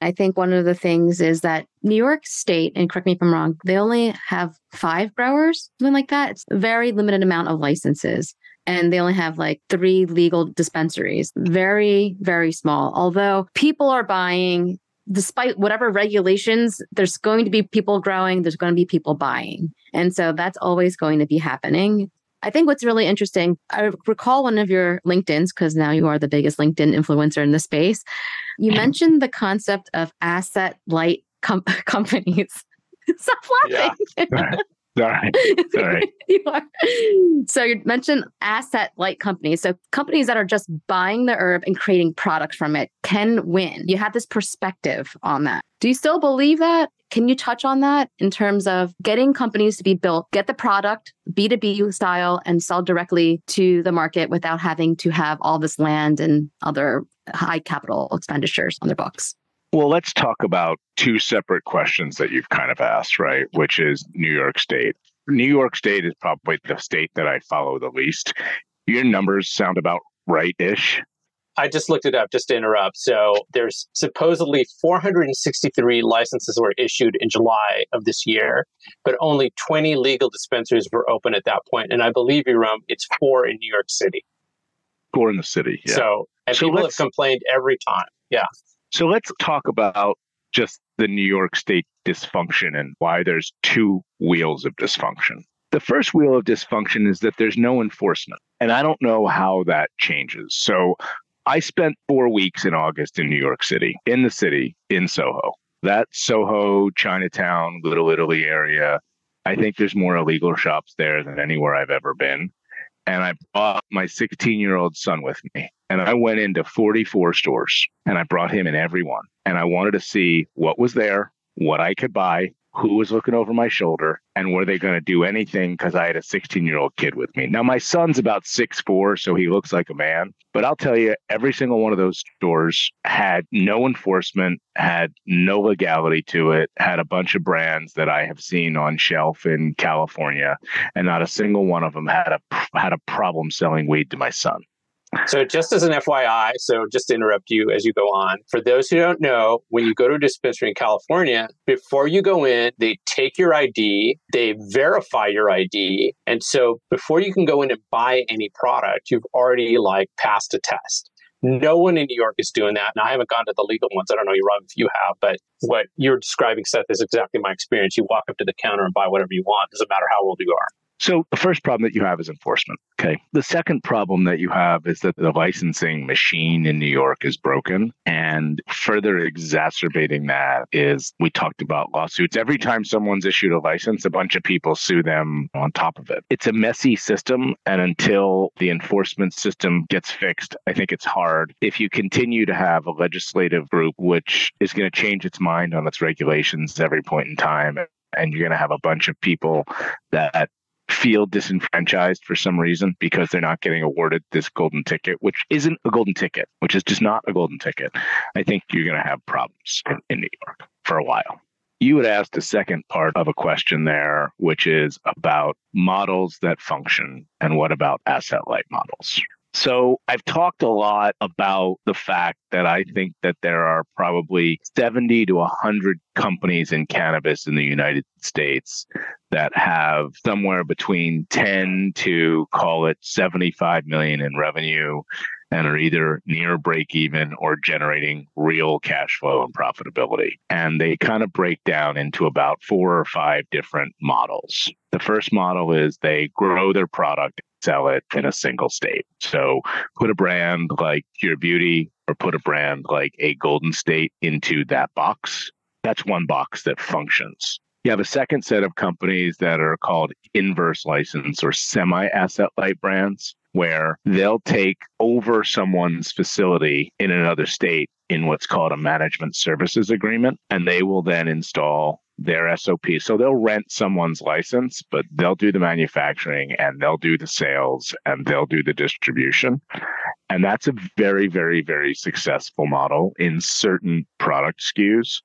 I think one of the things is that New York State, and correct me if I'm wrong, they only have five growers, something like that. It's a very limited amount of licenses. And they only have like three legal dispensaries. Very, very small. Although people are buying, despite whatever regulations, there's going to be people growing, there's going to be people buying. And so that's always going to be happening. I think what's really interesting, I recall one of your LinkedIn's, because now you are the biggest LinkedIn influencer in the space. You mentioned the concept of asset light com- companies. Stop laughing. Yeah. Sorry. Sorry. you. So you mentioned asset light companies. So companies that are just buying the herb and creating products from it can win. You have this perspective on that. Do you still believe that? Can you touch on that in terms of getting companies to be built, get the product B2B style and sell directly to the market without having to have all this land and other high capital expenditures on their books? Well, let's talk about two separate questions that you've kind of asked, right? Which is New York State. New York State is probably the state that I follow the least. Your numbers sound about right ish. I just looked it up just to interrupt. So there's supposedly 463 licenses were issued in July of this year, but only 20 legal dispensaries were open at that point. And I believe, Erum, it's four in New York City. Four in the city. Yeah. So, and so people have complained every time. Yeah. So let's talk about just the New York State dysfunction and why there's two wheels of dysfunction. The first wheel of dysfunction is that there's no enforcement. And I don't know how that changes. So I spent four weeks in August in New York City, in the city, in Soho. That Soho, Chinatown, Little Italy area. I think there's more illegal shops there than anywhere I've ever been. And I brought my 16 year old son with me. And I went into 44 stores and I brought him in every one. And I wanted to see what was there, what I could buy, who was looking over my shoulder and were they going to do anything because I had a 16 year old kid with me. Now, my son's about six four, so he looks like a man. But I'll tell you, every single one of those stores had no enforcement, had no legality to it, had a bunch of brands that I have seen on shelf in California, and not a single one of them had a had a problem selling weed to my son. So, just as an FYI, so just to interrupt you as you go on, for those who don't know, when you go to a dispensary in California, before you go in, they take your ID, they verify your ID. And so, before you can go in and buy any product, you've already like passed a test. No one in New York is doing that. And I haven't gone to the legal ones. I don't know, you if you have, but what you're describing, Seth, is exactly my experience. You walk up to the counter and buy whatever you want. Doesn't matter how old you are. So the first problem that you have is enforcement. Okay. The second problem that you have is that the licensing machine in New York is broken. And further exacerbating that is we talked about lawsuits. Every time someone's issued a license, a bunch of people sue them on top of it. It's a messy system. And until the enforcement system gets fixed, I think it's hard. If you continue to have a legislative group which is going to change its mind on its regulations every point in time, and you're going to have a bunch of people that feel disenfranchised for some reason because they're not getting awarded this golden ticket, which isn't a golden ticket, which is just not a golden ticket, I think you're going to have problems in, in New York for a while. You had asked a second part of a question there, which is about models that function and what about asset light models? So I've talked a lot about the fact that I think that there are probably 70 to 100 companies in cannabis in the United States that have somewhere between 10 to call it 75 million in revenue and are either near break even or generating real cash flow and profitability. And they kind of break down into about four or five different models. The first model is they grow their product, sell it in a single state. So put a brand like Pure Beauty or put a brand like a Golden State into that box. That's one box that functions. You have a second set of companies that are called inverse license or semi asset light brands, where they'll take over someone's facility in another state in what's called a management services agreement, and they will then install their SOP. So they'll rent someone's license, but they'll do the manufacturing and they'll do the sales and they'll do the distribution. And that's a very, very, very successful model in certain product SKUs.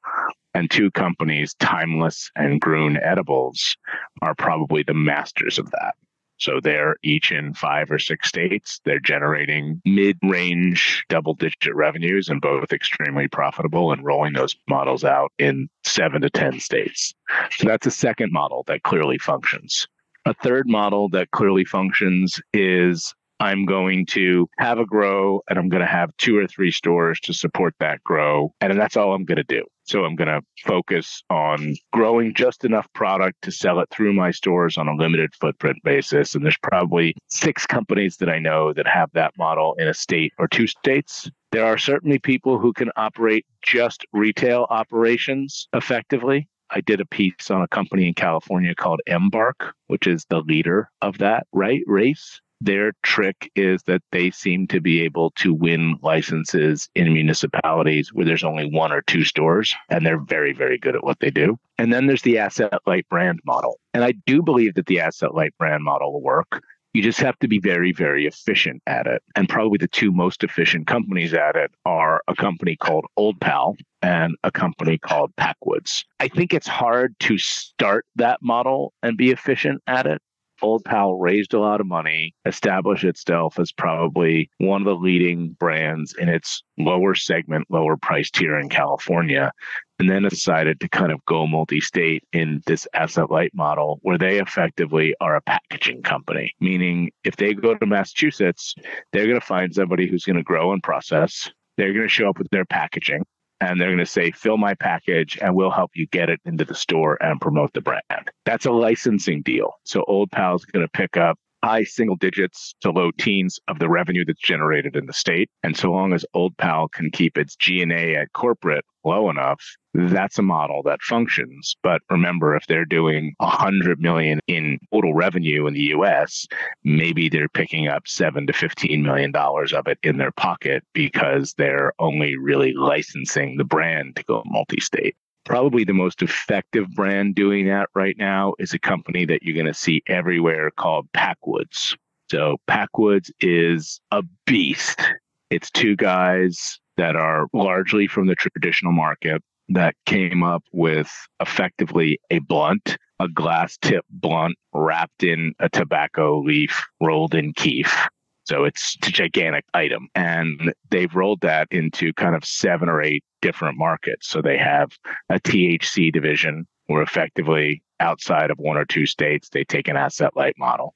And two companies, Timeless and Grön Edibles, are probably the masters of that. So they're each in five or six states. They're generating mid range double digit revenues and both extremely profitable and rolling those models out in seven to 10 states. So that's a second model that clearly functions. A third model that clearly functions is I'm going to have a grow and I'm going to have two or three stores to support that grow. And that's all I'm going to do. So I'm going to focus on growing just enough product to sell it through my stores on a limited footprint basis. And there's probably six companies that I know that have that model in a state or two states. There are certainly people who can operate just retail operations effectively. I did a piece on a company in California called Embarc, which is the leader of that right race. Their trick is that they seem to be able to win licenses in municipalities where there's only one or two stores, and they're very, very good at what they do. And then there's the asset light brand model. And I do believe that the asset light brand model will work. You just have to be very, very efficient at it. And probably the two most efficient companies at it are a company called Old Pal and a company called Packwoods. I think it's hard to start that model and be efficient at it Old Pal raised a lot of money, established itself as probably one of the leading brands in its lower segment, lower price tier in California, and then decided to kind of go multi state in this asset light model where they effectively are a packaging company. Meaning, if they go to Massachusetts, they're going to find somebody who's going to grow and process. They're going to show up with their packaging and they're going to say, fill my package and we'll help you get it into the store and promote the brand. That's a licensing deal. So Old Pal's is going to pick up high single digits to low teens of the revenue that's generated in the state. And so long as Old Pal can keep its G&A at corporate low enough, that's a model that functions. But remember, if they're doing 100 million in total revenue in the US, maybe they're picking up 7 to 15 million dollars of it in their pocket because they're only really licensing the brand to go multi-state probably the most effective brand doing that right now is a company that you're going to see everywhere called Packwoods. So Packwoods is a beast. It's two guys that are largely from the traditional market that came up with effectively a blunt, a glass tip blunt wrapped in a tobacco leaf rolled in keef. So it's a gigantic item. And they've rolled that into kind of seven or eight different markets. So they have a THC division where effectively outside of one or two states, they take an asset light model.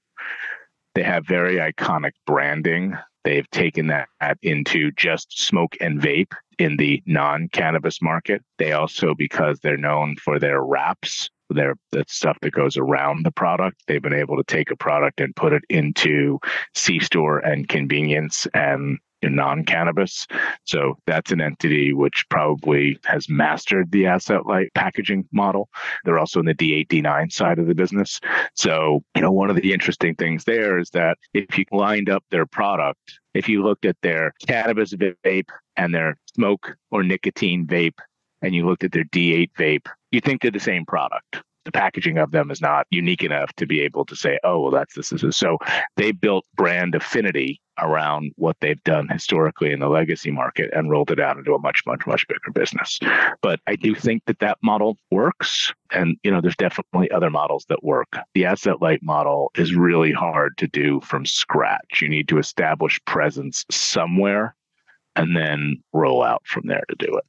They have very iconic branding. They've taken that into just smoke and vape in the non cannabis market. They also, because they're known for their wraps, their the stuff that goes around the product. They've been able to take a product and put it into C store and convenience and non cannabis. So that's an entity which probably has mastered the asset light packaging model. They're also in the D8, D9 side of the business. So, you know, one of the interesting things there is that if you lined up their product, if you looked at their cannabis vape and their smoke or nicotine vape, and you looked at their D8 vape, you think they're the same product the packaging of them is not unique enough to be able to say, oh, well, that's this. is so they built brand affinity around what they've done historically in the legacy market and rolled it out into a much, much, much bigger business. But I do think that that model works. And, you know, there's definitely other models that work. The asset light model is really hard to do from scratch. You need to establish presence somewhere and then roll out from there to do it.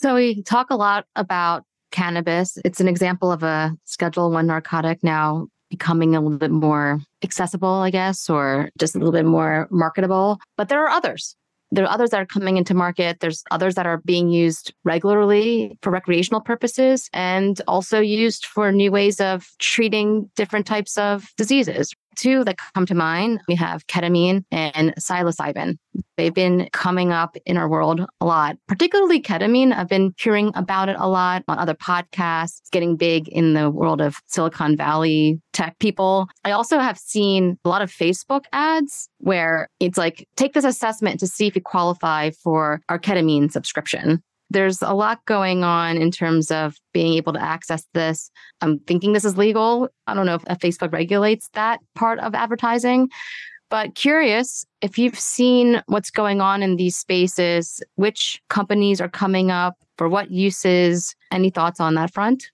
So we talk a lot about cannabis. It's an example of a Schedule One narcotic now becoming a little bit more accessible, I guess, or just a little bit more marketable. But there are others. There are others that are coming into market. There's others that are being used regularly for recreational purposes and also used for new ways of treating different types of diseases. Two that come to mind, we have ketamine and psilocybin. They've been coming up in our world a lot, particularly ketamine. I've been hearing about it a lot on other podcasts. It's getting big in the world of Silicon Valley tech people. I also have seen a lot of Facebook ads where it's like, take this assessment to see if you qualify for our ketamine subscription there's a lot going on in terms of being able to access this. I'm thinking this is legal. I don't know if Facebook regulates that part of advertising, but curious if you've seen what's going on in these spaces, which companies are coming up, for what uses, any thoughts on that front?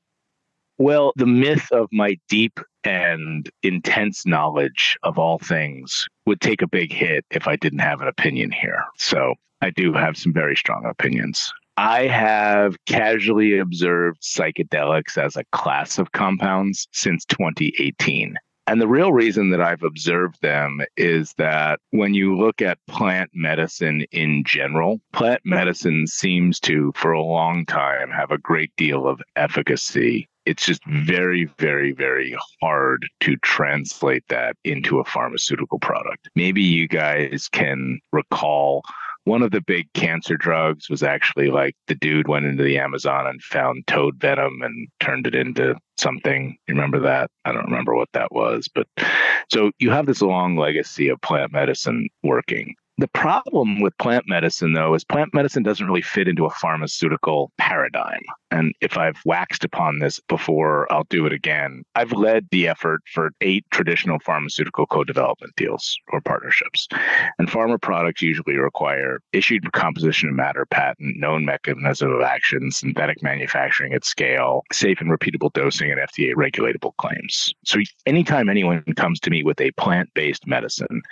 Well, the myth of my deep and intense knowledge of all things would take a big hit if I didn't have an opinion here. So I do have some very strong opinions. I have casually observed psychedelics as a class of compounds since 2018. And the real reason that I've observed them is that when you look at plant medicine in general, plant medicine seems to, for a long time, have a great deal of efficacy. It's just very, very, very hard to translate that into a pharmaceutical product. Maybe you guys can recall one of the big cancer drugs was actually like the dude went into the Amazon and found toad venom and turned it into something. You remember that? I don't remember what that was, but so you have this long legacy of plant medicine working. The problem with plant medicine, though, is plant medicine doesn't really fit into a pharmaceutical paradigm. And if I've waxed upon this before, I'll do it again. I've led the effort for eight traditional pharmaceutical co development deals or partnerships. And pharma products usually require issued composition of matter patent, known mechanism of action, synthetic manufacturing at scale, safe and repeatable dosing, and FDA regulatable claims. So anytime anyone comes to me with a plant based medicine,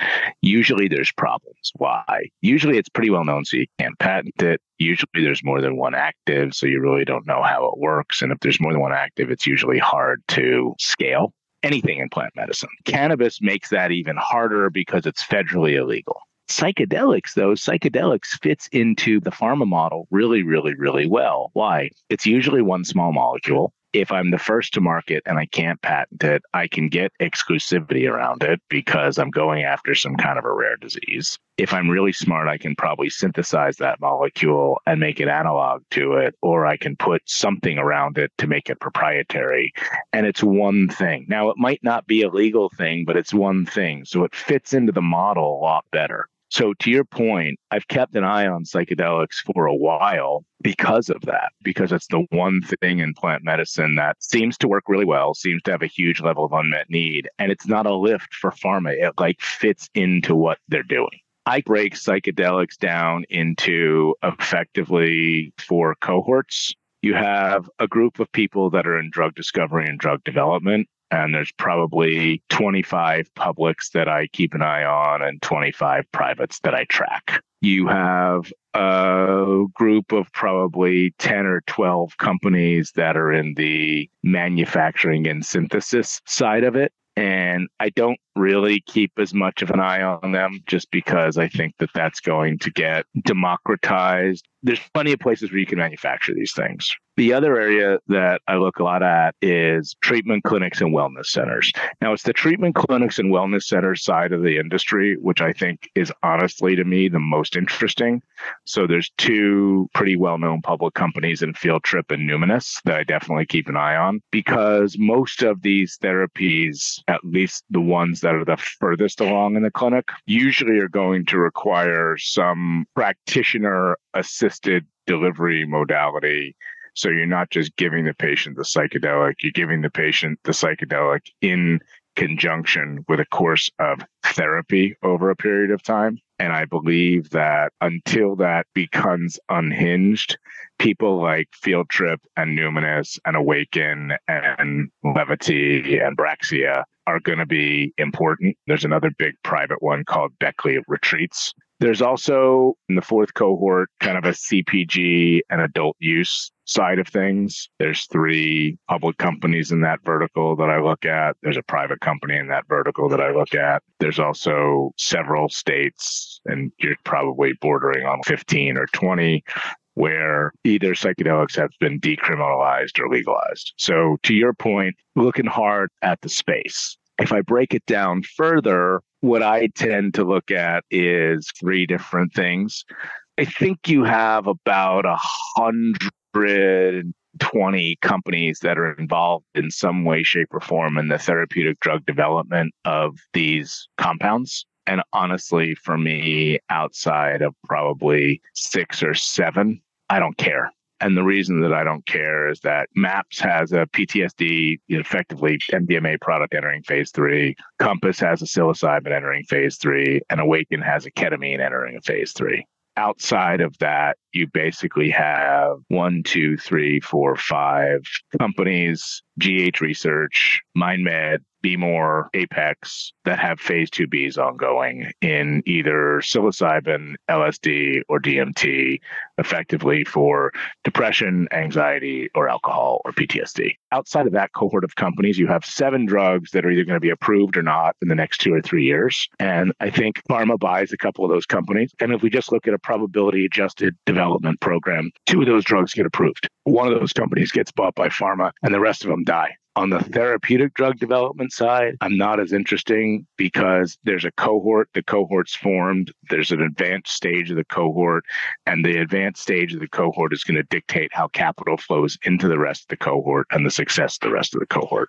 usually there's problems why. Usually it's pretty well known, so you can't patent it. Usually there's more than one active, so you really don't know how it works. And if there's more than one active, it's usually hard to scale anything in plant medicine. Cannabis makes that even harder because it's federally illegal. Psychedelics, though, psychedelics fits into the pharma model really, really, really well. Why? It's usually one small molecule if I'm the first to market and I can't patent it, I can get exclusivity around it because I'm going after some kind of a rare disease. If I'm really smart, I can probably synthesize that molecule and make it analog to it, or I can put something around it to make it proprietary. And it's one thing. Now, it might not be a legal thing, but it's one thing. So it fits into the model a lot better. So, to your point, I've kept an eye on psychedelics for a while because of that, because it's the one thing in plant medicine that seems to work really well, seems to have a huge level of unmet need, and it's not a lift for pharma. It like fits into what they're doing. I break psychedelics down into effectively four cohorts. You have a group of people that are in drug discovery and drug development and there's probably 25 publics that I keep an eye on and 25 privates that I track. You have a group of probably 10 or 12 companies that are in the manufacturing and synthesis side of it. And I don't really keep as much of an eye on them just because I think that that's going to get democratized. There's plenty of places where you can manufacture these things. The other area that I look a lot at is treatment clinics and wellness centers. Now, it's the treatment clinics and wellness centers side of the industry, which I think is honestly to me the most interesting. So, there's two pretty well known public companies in Field Trip and Numinus that I definitely keep an eye on because most of these therapies, at least the ones that are the furthest along in the clinic, usually are going to require some practitioner delivery modality so you're not just giving the patient the psychedelic, you're giving the patient the psychedelic in conjunction with a course of therapy over a period of time. And I believe that until that becomes unhinged, people like Field Trip and Numinus and Awakn and Levity and Braxia are going to be important. There's another big private one called Beckley Retreats There's also in the fourth cohort kind of a CPG and adult use side of things. There's three public companies in that vertical that I look at. There's a private company in that vertical that I look at. There's also several states, and you're probably bordering on 15 or 20 where either psychedelics have been decriminalized or legalized. So, to your point, looking hard at the space. If I break it down further, what I tend to look at is three different things. I think you have about a hundred 20 companies that are involved in some way, shape, or form in the therapeutic drug development of these compounds. And honestly, for me, outside of probably six or seven, I don't care. And the reason that I don't care is that MAPS has a PTSD, effectively MDMA product entering phase three. Compass has a psilocybin entering phase three, and Awakn has a ketamine entering a phase three. Outside of that, you basically have one, two, three, four, five companies, GH Research, MindMed, be more Apex that have phase 2Bs ongoing in either psilocybin, LSD, or DMT, effectively for depression, anxiety, or alcohol or PTSD. Outside of that cohort of companies, you have seven drugs that are either going to be approved or not in the next two or three years. And I think pharma buys a couple of those companies. And if we just look at a probability adjusted development program, two of those drugs get approved. One of those companies gets bought by pharma, and the rest of them die. On the therapeutic drug development side, I'm not as interesting because there's a cohort, the cohort's formed, there's an advanced stage of the cohort, and the advanced stage of the cohort is going to dictate how capital flows into the rest of the cohort and the success of the rest of the cohort.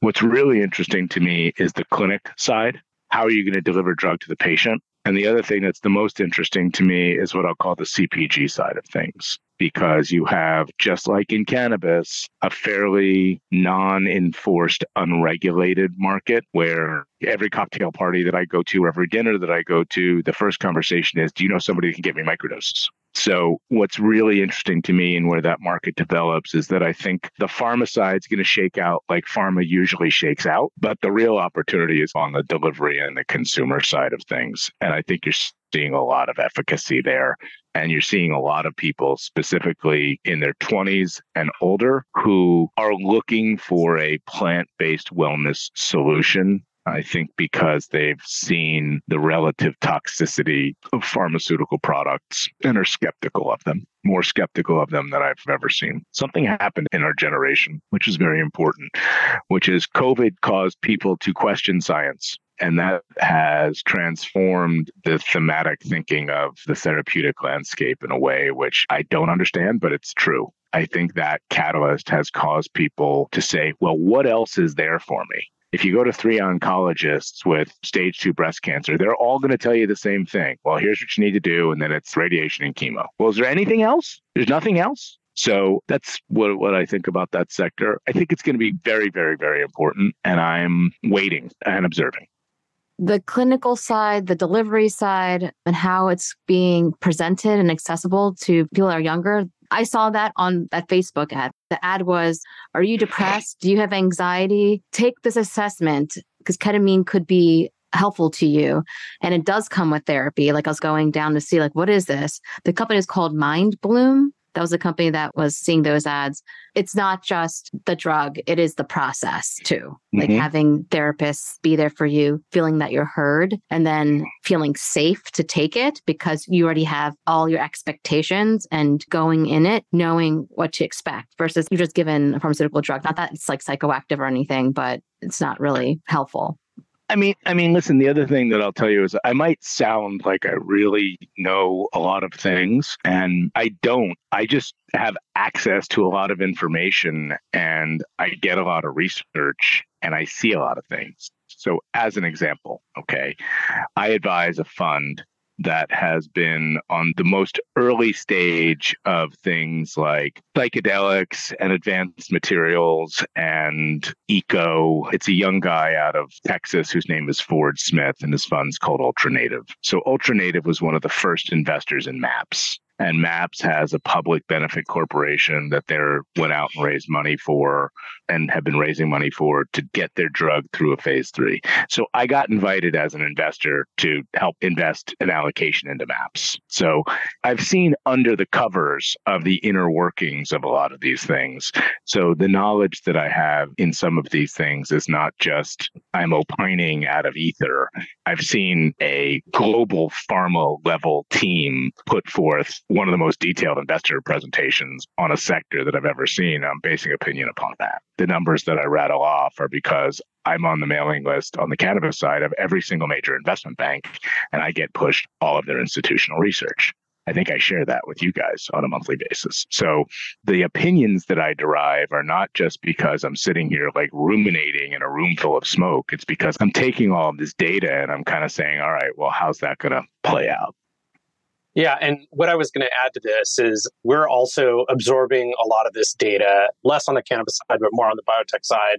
What's really interesting to me is the clinic side. How are you going to deliver drug to the patient? And the other thing that's the most interesting to me is what I'll call the CPG side of things because you have, just like in cannabis, a fairly non enforced, unregulated market where every cocktail party that I go to, or every dinner that I go to, the first conversation is Do you know somebody who can get me microdoses? So, what's really interesting to me and where that market develops is that I think the pharma side is going to shake out like pharma usually shakes out, but the real opportunity is on the delivery and the consumer side of things. And I think you're seeing a lot of efficacy there. And you're seeing a lot of people, specifically in their 20s and older, who are looking for a plant based wellness solution I think because they've seen the relative toxicity of pharmaceutical products and are skeptical of them, more skeptical of them than I've ever seen. Something happened in our generation, which is very important, which is COVID caused people to question science. And that has transformed the thematic thinking of the therapeutic landscape in a way which I don't understand, but it's true. I think that catalyst has caused people to say, well, what else is there for me? If you go to three oncologists with stage two breast cancer, they're all going to tell you the same thing. Well, here's what you need to do. And then it's radiation and chemo. Well, is there anything else? There's nothing else. So that's what, what I think about that sector. I think it's going to be very, very, very important. And I'm waiting and observing the clinical side, the delivery side, and how it's being presented and accessible to people that are younger. I saw that on that Facebook ad. The ad was, Are you depressed? Do you have anxiety? Take this assessment because ketamine could be helpful to you. And it does come with therapy. Like I was going down to see, like, what is this? The company is called Mindbloom that was a company that was seeing those ads. It's not just the drug, it is the process too. Mm-hmm. Like having therapists be there for you, feeling that you're heard, and then feeling safe to take it because you already have all your expectations and going in it, knowing what to expect versus you're just given a pharmaceutical drug. Not that it's like psychoactive or anything, but it's not really helpful. I mean, I mean, listen. The other thing that I'll tell you is, I might sound like I really know a lot of things, and I don't. I just have access to a lot of information, and I get a lot of research, and I see a lot of things. So, as an example, okay, I advise a fund that has been on the most early stage of things like psychedelics and advanced materials and eco. It's a young guy out of Texas whose name is Ford Smith, and his fund's called Ultra Native. So, Ultra Native was one of the first investors in MAPS. And MAPS has a public benefit corporation that they went out and raised money for and have been raising money for to get their drug through a phase three. So I got invited as an investor to help invest an allocation into MAPS. So I've seen under the covers of the inner workings of a lot of these things. So the knowledge that I have in some of these things is not just I'm opining out of ether. I've seen a global pharma level team put forth one of the most detailed investor presentations on a sector that I've ever seen. I'm basing opinion upon that. The numbers that I rattle off are because I'm on the mailing list on the cannabis side of every single major investment bank, and I get pushed all of their institutional research. I think I share that with you guys on a monthly basis. So the opinions that I derive are not just because I'm sitting here like ruminating in a room full of smoke. It's because I'm taking all of this data and I'm kind of saying, all right, well, how's that going to play out? Yeah, and what I was going to add to this is we're also absorbing a lot of this data, less on the cannabis side, but more on the biotech side.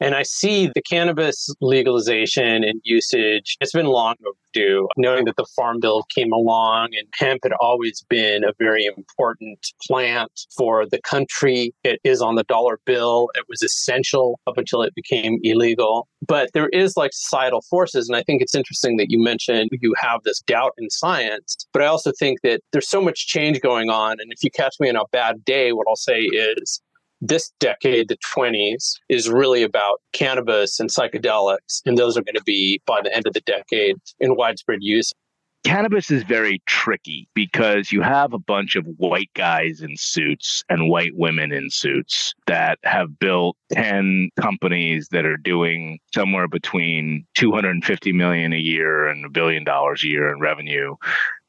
And I see the cannabis legalization and usage, it's been long overdue, knowing that the Farm Bill came along and hemp had always been a very important plant for the country. It is on the dollar bill. It was essential up until it became illegal. But there is like societal forces. And I think it's interesting that you mentioned you have this doubt in science, but I also think that there's so much change going on. And if you catch me on a bad day, what I'll say is this decade, the 20s, is really about cannabis and psychedelics. And those are going to be, by the end of the decade, in widespread use. Cannabis is very tricky because you have a bunch of white guys in suits and white women in suits that have built 10 companies that are doing somewhere between 250 million a year and a billion dollars a year in revenue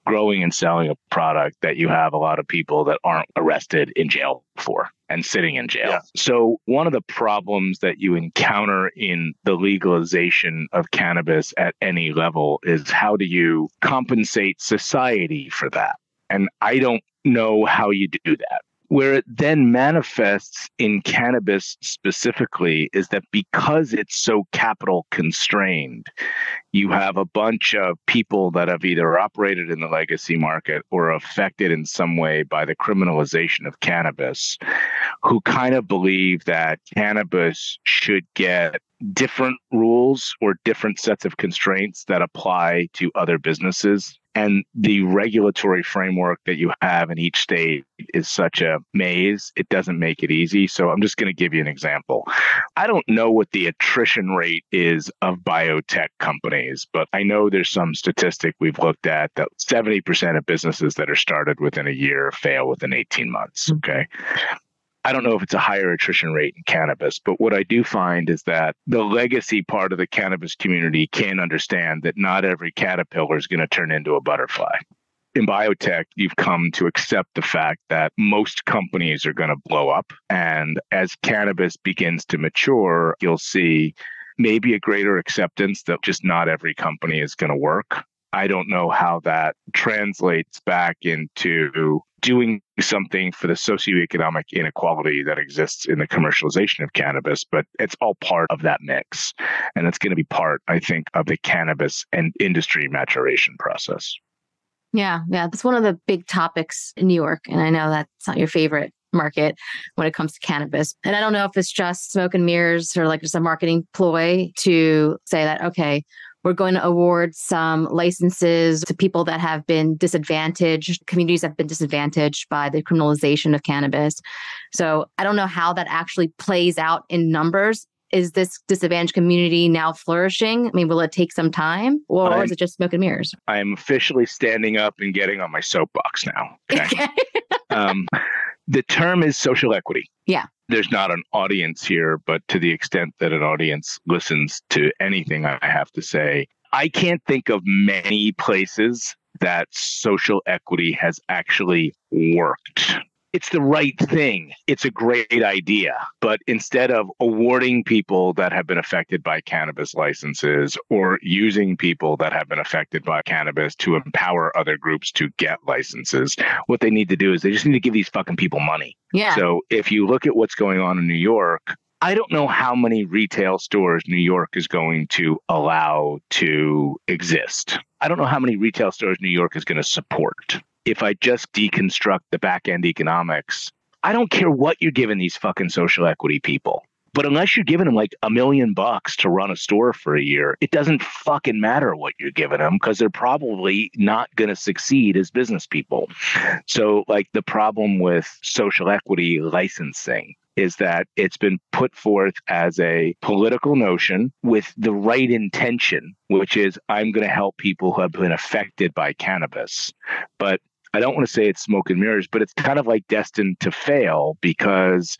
growing and selling a product that you have a lot of people that aren't arrested in jail for and sitting in jail. Yeah. So, one of the problems that you encounter in the legalization of cannabis at any level is how do you compensate society for that? And I don't know how you do that. Where it then manifests in cannabis specifically is that because it's so capital constrained, you have a bunch of people that have either operated in the legacy market or affected in some way by the criminalization of cannabis who kind of believe that cannabis should get different rules or different sets of constraints that apply to other businesses and the regulatory framework that you have in each state is such a maze, it doesn't make it easy. So I'm just going to give you an example. I don't know what the attrition rate is of biotech companies, but I know there's some statistic we've looked at that 70% of businesses that are started within a year fail within 18 months. Hmm. Okay. I don't know if it's a higher attrition rate in cannabis, but what I do find is that the legacy part of the cannabis community can understand that not every caterpillar is going to turn into a butterfly. In biotech, you've come to accept the fact that most companies are going to blow up. And as cannabis begins to mature, you'll see maybe a greater acceptance that just not every company is going to work. I don't know how that translates back into doing something for the socioeconomic inequality that exists in the commercialization of cannabis, but it's all part of that mix. And it's going to be part, I think, of the cannabis and industry maturation process. Yeah, yeah. That's one of the big topics in New York. And I know that's not your favorite market when it comes to cannabis. And I don't know if it's just smoke and mirrors or like just a marketing ploy to say that, okay, we're going to award some licenses to people that have been disadvantaged, communities that have been disadvantaged by the criminalization of cannabis. So I don't know how that actually plays out in numbers. Is this disadvantaged community now flourishing? I mean, will it take some time or, or is it just smoke and mirrors? I am officially standing up and getting on my soapbox now. Okay. um, the term is social equity. Yeah there's not an audience here, but to the extent that an audience listens to anything I have to say, I can't think of many places that social equity has actually worked it's the right thing. It's a great idea. But instead of awarding people that have been affected by cannabis licenses or using people that have been affected by cannabis to empower other groups to get licenses, what they need to do is they just need to give these fucking people money. Yeah. So if you look at what's going on in New York, I don't know how many retail stores New York is going to allow to exist. I don't know how many retail stores New York is going to support. If I just deconstruct the back end economics, I don't care what you're giving these fucking social equity people. But unless you're giving them like a million bucks to run a store for a year, it doesn't fucking matter what you're giving them because they're probably not going to succeed as business people. So, like, the problem with social equity licensing is that it's been put forth as a political notion with the right intention, which is I'm going to help people who have been affected by cannabis. But I don't want to say it's smoke and mirrors, but it's kind of like destined to fail because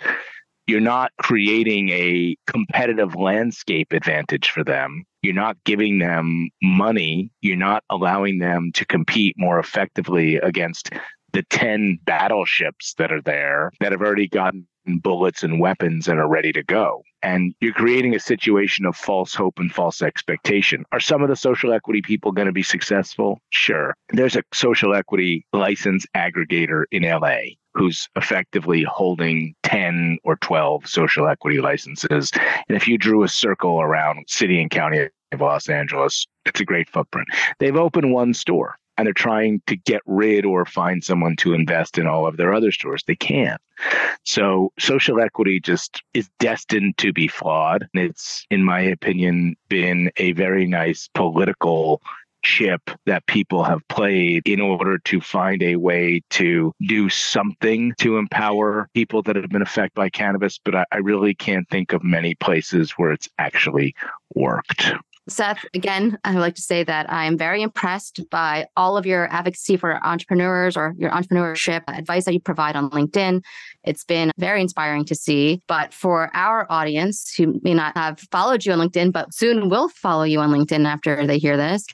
you're not creating a competitive landscape advantage for them. You're not giving them money. You're not allowing them to compete more effectively against the 10 battleships that are there that have already gotten bullets and weapons and are ready to go. And you're creating a situation of false hope and false expectation. Are some of the social equity people going to be successful? Sure. There's a social equity license aggregator in LA who's effectively holding 10 or 12 social equity licenses. And if you drew a circle around city and county of Los Angeles, it's a great footprint. They've opened one store and they're trying to get rid or find someone to invest in all of their other stores. They can't. So social equity just is destined to be flawed. It's, in my opinion, been a very nice political chip that people have played in order to find a way to do something to empower people that have been affected by cannabis. But I, I really can't think of many places where it's actually worked. Seth, again, I would like to say that I am very impressed by all of your advocacy for entrepreneurs or your entrepreneurship advice that you provide on LinkedIn. It's been very inspiring to see. But for our audience who may not have followed you on LinkedIn, but soon will follow you on LinkedIn after they hear this,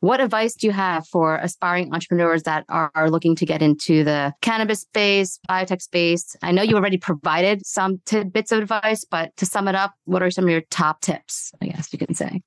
what advice do you have for aspiring entrepreneurs that are, are, looking to get into the cannabis space, biotech space? I know you already provided some tidbits of advice, but to sum it up, what are some of your top tips? I guess you can say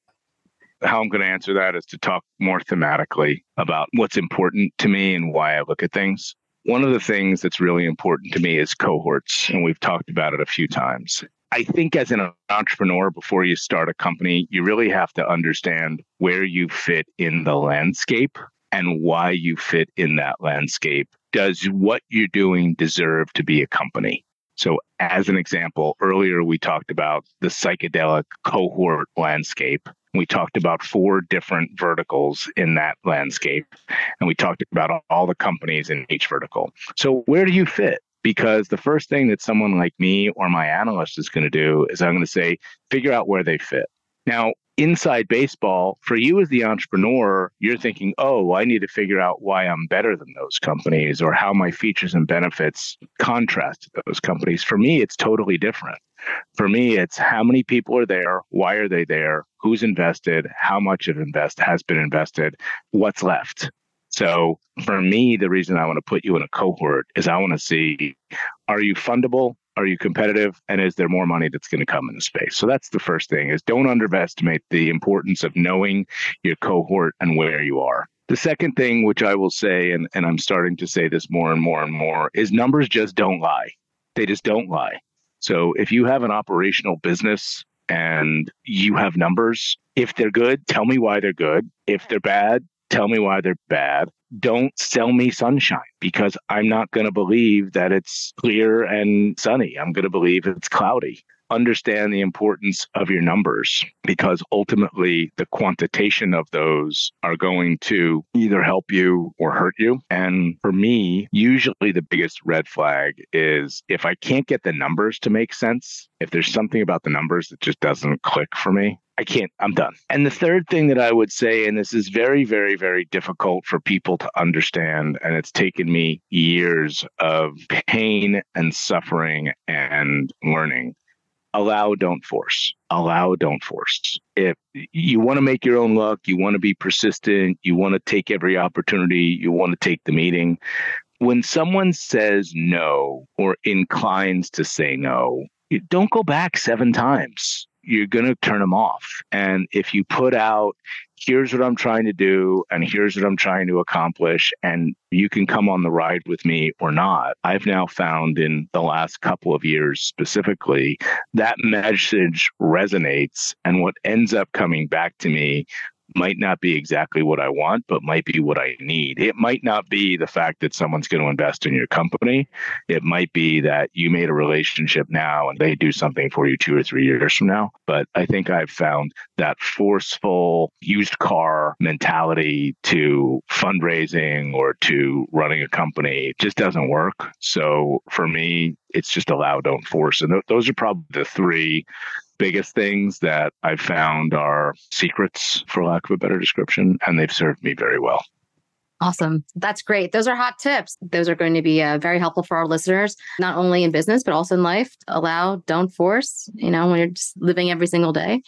how I'm going to answer that is to talk more thematically about what's important to me and why I look at things. One of the things that's really important to me is cohorts, and we've talked about it a few times. I think as an entrepreneur, before you start a company, you really have to understand where you fit in the landscape and why you fit in that landscape. Does what you're doing deserve to be a company? So, as an example, earlier we talked about the psychedelic cohort landscape. We talked about four different verticals in that landscape, and we talked about all the companies in each vertical. So, where do you fit? Because the first thing that someone like me or my analyst is going to do is I'm going to say, figure out where they fit. Now, inside baseball, for you as the entrepreneur, you're thinking, oh, I need to figure out why I'm better than those companies or how my features and benefits contrast to those companies. For me, it's totally different. For me, it's how many people are there, why are they there, who's invested, how much of invest has been invested, what's left. So for me, the reason I want to put you in a cohort is I want to see are you fundable? Are you competitive? And is there more money that's going to come in the space? So that's the first thing is don't underestimate the importance of knowing your cohort and where you are. The second thing, which I will say, and, and I'm starting to say this more and more and more, is numbers just don't lie. They just don't lie. So if you have an operational business and you have numbers, if they're good, tell me why they're good. If they're bad, tell me why they're bad. Don't sell me sunshine because I'm not going to believe that it's clear and sunny. I'm going to believe it's cloudy understand the importance of your numbers because ultimately the quantitation of those are going to either help you or hurt you. And for me, usually the biggest red flag is if I can't get the numbers to make sense, if there's something about the numbers that just doesn't click for me, I can't, I'm done. And the third thing that I would say, and this is very, very, very difficult for people to understand, and it's taken me years of pain and suffering and learning, allow, don't force. Allow, don't force. If you want to make your own luck, you want to be persistent, you want to take every opportunity, you want to take the meeting. When someone says no or inclines to say no, don't go back seven times you're going to turn them off. And if you put out, here's what I'm trying to do, and here's what I'm trying to accomplish, and you can come on the ride with me or not, I've now found in the last couple of years specifically that message resonates. And what ends up coming back to me might not be exactly what I want, but might be what I need. It might not be the fact that someone's going to invest in your company. It might be that you made a relationship now and they do something for you two or three years from now. But I think I've found that forceful used car mentality to fundraising or to running a company just doesn't work. So for me, it's just allow, don't force. And th- those are probably the three biggest things that I've found are secrets, for lack of a better description, and they've served me very well. Awesome. That's great. Those are hot tips. Those are going to be uh, very helpful for our listeners, not only in business, but also in life. Allow, don't force, you know, when you're just living every single day.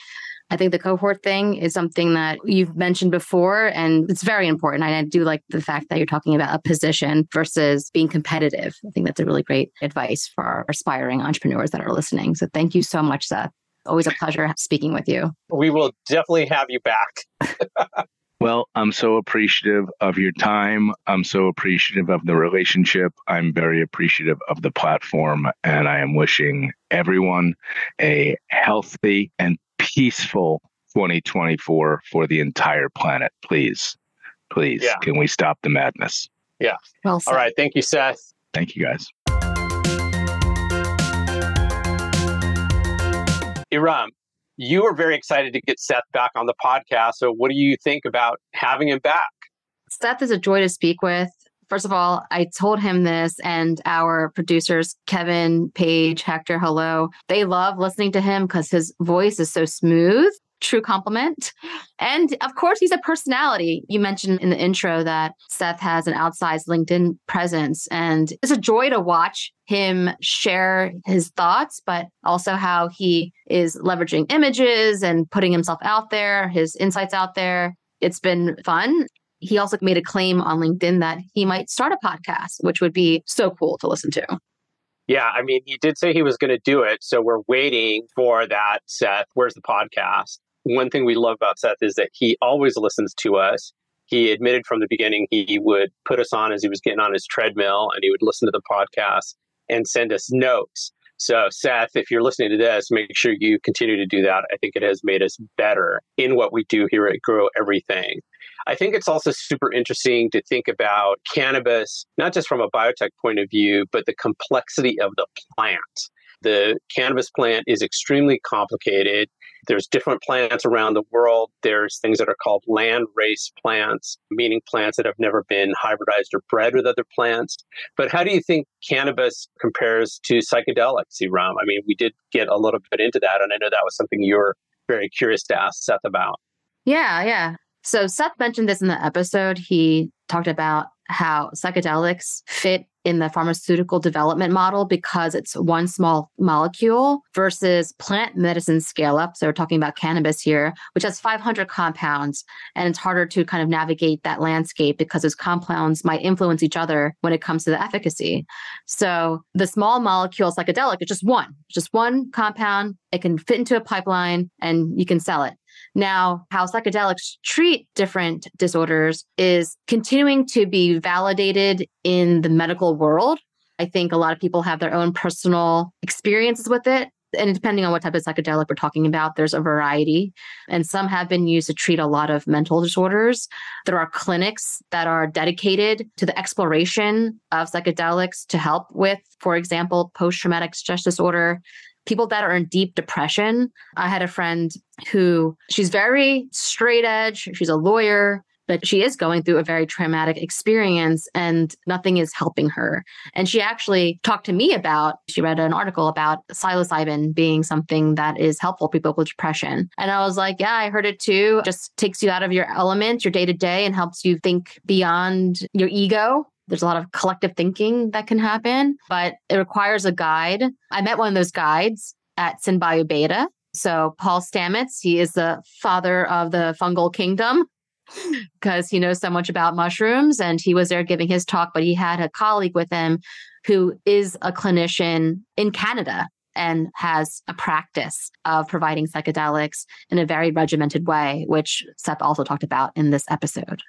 I think the cohort thing is something that you've mentioned before, and it's very important. And I do like the fact that you're talking about a position versus being competitive. I think that's a really great advice for our aspiring entrepreneurs that are listening. So thank you so much, Seth. Always a pleasure speaking with you. We will definitely have you back. Well, I'm so appreciative of your time. I'm so appreciative of the relationship. I'm very appreciative of the platform. And I am wishing everyone a healthy and peaceful 2024 for the entire planet. Please, please, yeah. can we stop the madness? Yeah. Well All right. Thank you, Seth. Thank you, guys. Erum, you were very excited to get Seth back on the podcast. So, what do you think about having him back? Seth is a joy to speak with. First of all, I told him this, and our producers, Kevin, Paige, Hector, hello, they love listening to him because his voice is so smooth true compliment. And of course, he's a personality. You mentioned in the intro that Seth has an outsized LinkedIn presence, and it's a joy to watch him share his thoughts, but also how he is leveraging images and putting himself out there, his insights out there. It's been fun. He also made a claim on LinkedIn that he might start a podcast, which would be so cool to listen to. Yeah, I mean, he did say he was going to do it. So we're waiting for that, Seth. Where's the podcast? One thing we love about Seth is that he always listens to us. He admitted from the beginning he would put us on as he was getting on his treadmill and he would listen to the podcast and send us notes. So, Seth, if you're listening to this, make sure you continue to do that. I think it has made us better in what we do here at Grow Everything. I think it's also super interesting to think about cannabis, not just from a biotech point of view, but the complexity of the plant. The cannabis plant is extremely complicated. There's different plants around the world. There's things that are called land race plants, meaning plants that have never been hybridized or bred with other plants. But how do you think cannabis compares to psychedelics, Erum? I mean, we did get a little bit into that, and I know that was something you were very curious to ask Seth about. Yeah, yeah. So Seth mentioned this in the episode. He talked about how psychedelics fit in the pharmaceutical development model because it's one small molecule versus plant medicine scale up. So we're talking about cannabis here, which has 500 compounds. And it's harder to kind of navigate that landscape because those compounds might influence each other when it comes to the efficacy. So the small molecule psychedelic is just one, just one compound. It can fit into a pipeline and you can sell it. Now, how psychedelics treat different disorders is continuing to be validated in the medical world. I think a lot of people have their own personal experiences with it. And depending on what type of psychedelic we're talking about, there's a variety. And some have been used to treat a lot of mental disorders. There are clinics that are dedicated to the exploration of psychedelics to help with, for example, post traumatic stress disorder, people that are in deep depression. I had a friend who she's very straight edge, she's a lawyer, but she is going through a very traumatic experience and nothing is helping her. And she actually talked to me about, she read an article about psilocybin being something that is helpful for people with depression. And I was like, yeah, I heard it too. Just takes you out of your element, your day to day, and helps you think beyond your ego there's a lot of collective thinking that can happen, but it requires a guide. I met one of those guides at SynBioBeta. So Paul Stamets, he is the father of the fungal kingdom because he knows so much about mushrooms and he was there giving his talk, but he had a colleague with him who is a clinician in Canada and has a practice of providing psychedelics in a very regimented way, which Seth also talked about in this episode.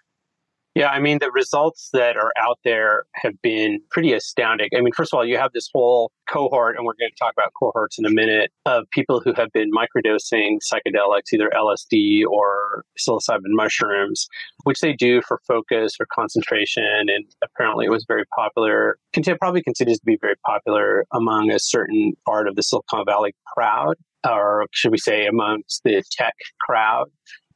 Yeah, I mean, the results that are out there have been pretty astounding. I mean, first of all, you have this whole cohort, and we're going to talk about cohorts in a minute, of people who have been microdosing psychedelics, either LSD or psilocybin mushrooms, which they do for focus or concentration. And apparently it was very popular, probably continues to be very popular among a certain part of the Silicon Valley crowd or should we say amongst the tech crowd.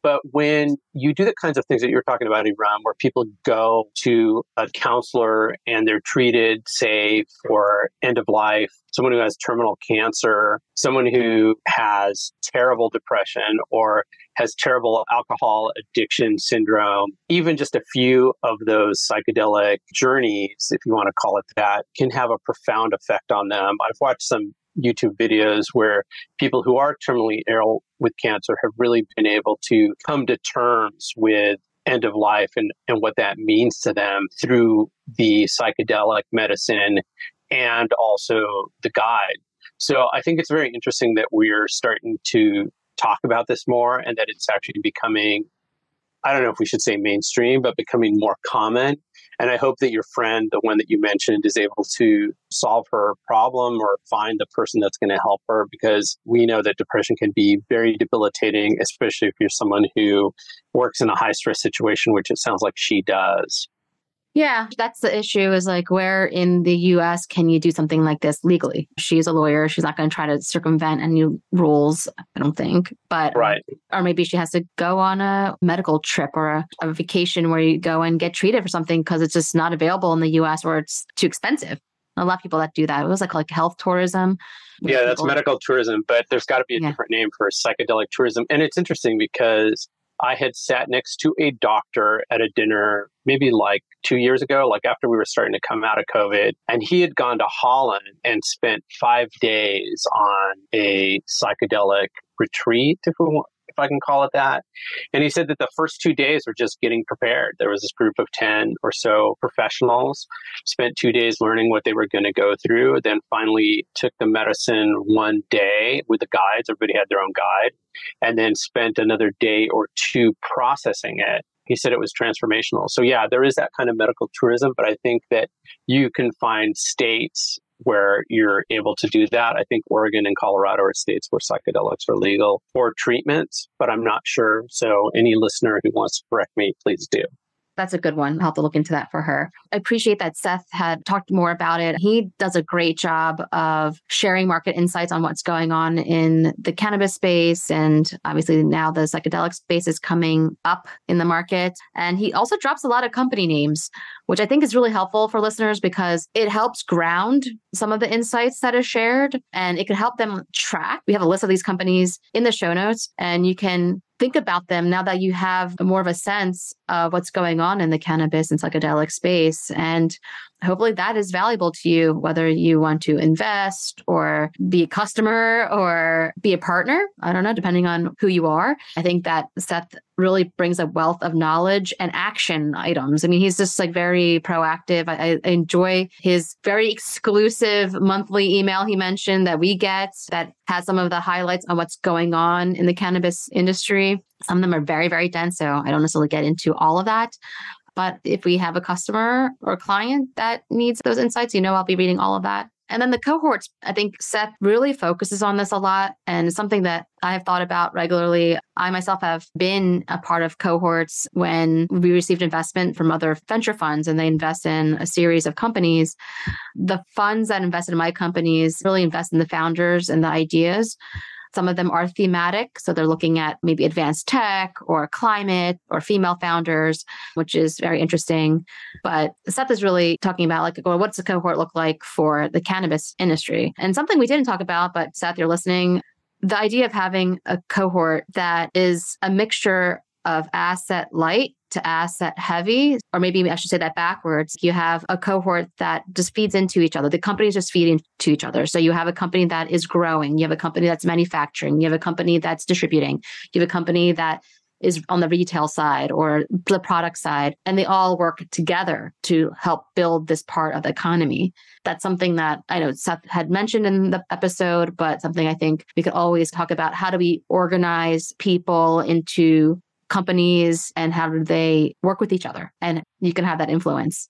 But when you do the kinds of things that you're talking about, Erum, where people go to a counselor and they're treated, say, for end of life, someone who has terminal cancer, someone who has terrible depression or has terrible alcohol addiction syndrome, even just a few of those psychedelic journeys, if you want to call it that, can have a profound effect on them. I've watched some YouTube videos where people who are terminally ill with cancer have really been able to come to terms with end of life and, and what that means to them through the psychedelic medicine and also the guide. So I think it's very interesting that we're starting to talk about this more and that it's actually becoming I don't know if we should say mainstream, but becoming more common. And I hope that your friend, the one that you mentioned, is able to solve her problem or find the person that's going to help her because we know that depression can be very debilitating, especially if you're someone who works in a high stress situation, which it sounds like she does. Yeah, that's the issue is like where in the US can you do something like this legally? She's a lawyer. She's not going to try to circumvent any rules, I don't think. But right. or maybe she has to go on a medical trip or a, a vacation where you go and get treated for something because it's just not available in the US or it's too expensive. A lot of people that do that. It was like like health tourism. Yeah, that's medical tourism, but there's got to be a yeah. different name for psychedelic tourism. And it's interesting because I had sat next to a doctor at a dinner maybe like two years ago, like after we were starting to come out of COVID. And he had gone to Holland and spent five days on a psychedelic retreat, if we want, if I can call it that. And he said that the first two days were just getting prepared. There was this group of 10 or so professionals, spent two days learning what they were going to go through, then finally took the medicine one day with the guides. Everybody had their own guide, and then spent another day or two processing it he said it was transformational. So yeah, there is that kind of medical tourism, but I think that you can find states where you're able to do that. I think Oregon and Colorado are states where psychedelics are legal for treatments, but I'm not sure. So any listener who wants to correct me, please do. That's a good one. I'll have to look into that for her. I appreciate that Seth had talked more about it. He does a great job of sharing market insights on what's going on in the cannabis space. And obviously, now the psychedelic space is coming up in the market. And he also drops a lot of company names, which I think is really helpful for listeners because it helps ground some of the insights that are shared and it can help them track. We have a list of these companies in the show notes, and you can think about them now that you have more of a sense of what's going on in the cannabis and psychedelic space. And hopefully that is valuable to you, whether you want to invest or be a customer or be a partner. I don't know, depending on who you are. I think that Seth really brings a wealth of knowledge and action items. I mean, he's just like very proactive. I, I enjoy his very exclusive monthly email he mentioned that we get that has some of the highlights on what's going on in the cannabis industry. Some of them are very, very dense. So I don't necessarily get into all of that. But if we have a customer or client that needs those insights, you know, I'll be reading all of that. And then the cohorts, I think Seth really focuses on this a lot and something that I have thought about regularly. I myself have been a part of cohorts when we received investment from other venture funds and they invest in a series of companies. The funds that invested in my companies really invest in the founders and the ideas. Some of them are thematic. So they're looking at maybe advanced tech or climate or female founders, which is very interesting. But Seth is really talking about like, well, what's the cohort look like for the cannabis industry? And something we didn't talk about, but Seth, you're listening. The idea of having a cohort that is a mixture of asset light to asset heavy, or maybe I should say that backwards. You have a cohort that just feeds into each other. The companies just feed into each other. So you have a company that is growing, you have a company that's manufacturing, you have a company that's distributing, you have a company that is on the retail side or the product side, and they all work together to help build this part of the economy. That's something that I know Seth had mentioned in the episode, but something I think we could always talk about. How do we organize people into companies and how do they work with each other? And you can have that influence.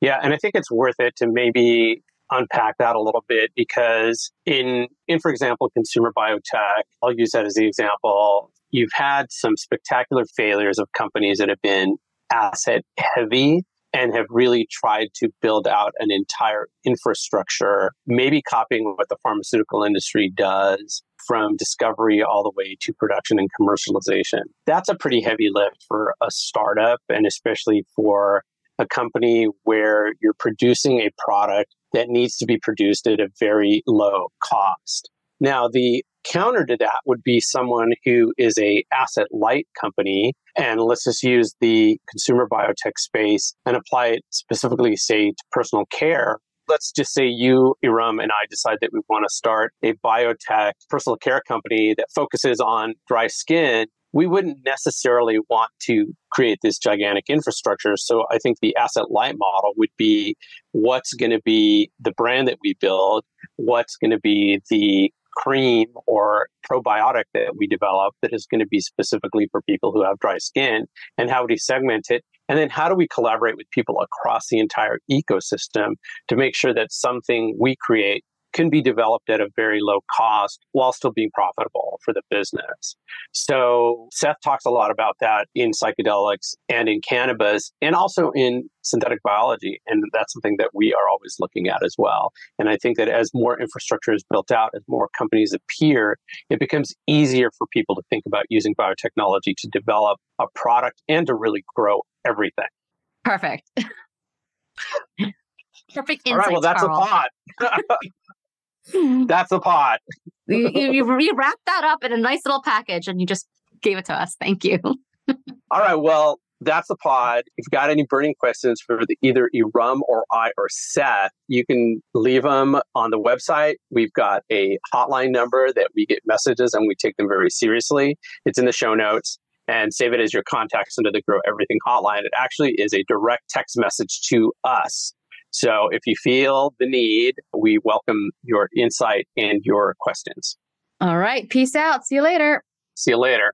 Yeah, and I think it's worth it to maybe unpack that a little bit because in in for example consumer biotech i'll use that as the example you've had some spectacular failures of companies that have been asset heavy and have really tried to build out an entire infrastructure, maybe copying what the pharmaceutical industry does from discovery all the way to production and commercialization. That's a pretty heavy lift for a startup and especially for a company where you're producing a product that needs to be produced at a very low cost. Now, the counter to that would be someone who is a asset light company and let's just use the consumer biotech space and apply it specifically say to personal care let's just say you Erum and i decide that we want to start a biotech personal care company that focuses on dry skin we wouldn't necessarily want to create this gigantic infrastructure. So I think the asset light model would be what's going to be the brand that we build, what's going to be the cream or probiotic that we develop that is going to be specifically for people who have dry skin and how do we segment it and then how do we collaborate with people across the entire ecosystem to make sure that something we create can be developed at a very low cost while still being profitable for the business. So Seth talks a lot about that in psychedelics and in cannabis and also in synthetic biology. And that's something that we are always looking at as well. And I think that as more infrastructure is built out, as more companies appear, it becomes easier for people to think about using biotechnology to develop a product and to really grow everything. Perfect. Perfect insights, All right, well, that's Karl. a pot. That's a pot. you, you, you, you wrapped that up in a nice little package and you just gave it to us. Thank you. All right. Well, that's a pod. If you've got any burning questions for the, either Erum or I or Seth, you can leave them on the website. We've got a hotline number that we get messages and we take them very seriously. It's in the show notes and save it as your contacts under the Grow Everything hotline. It actually is a direct text message to us. So if you feel the need, we welcome your insight and your questions. All right. Peace out. See you later. See you later.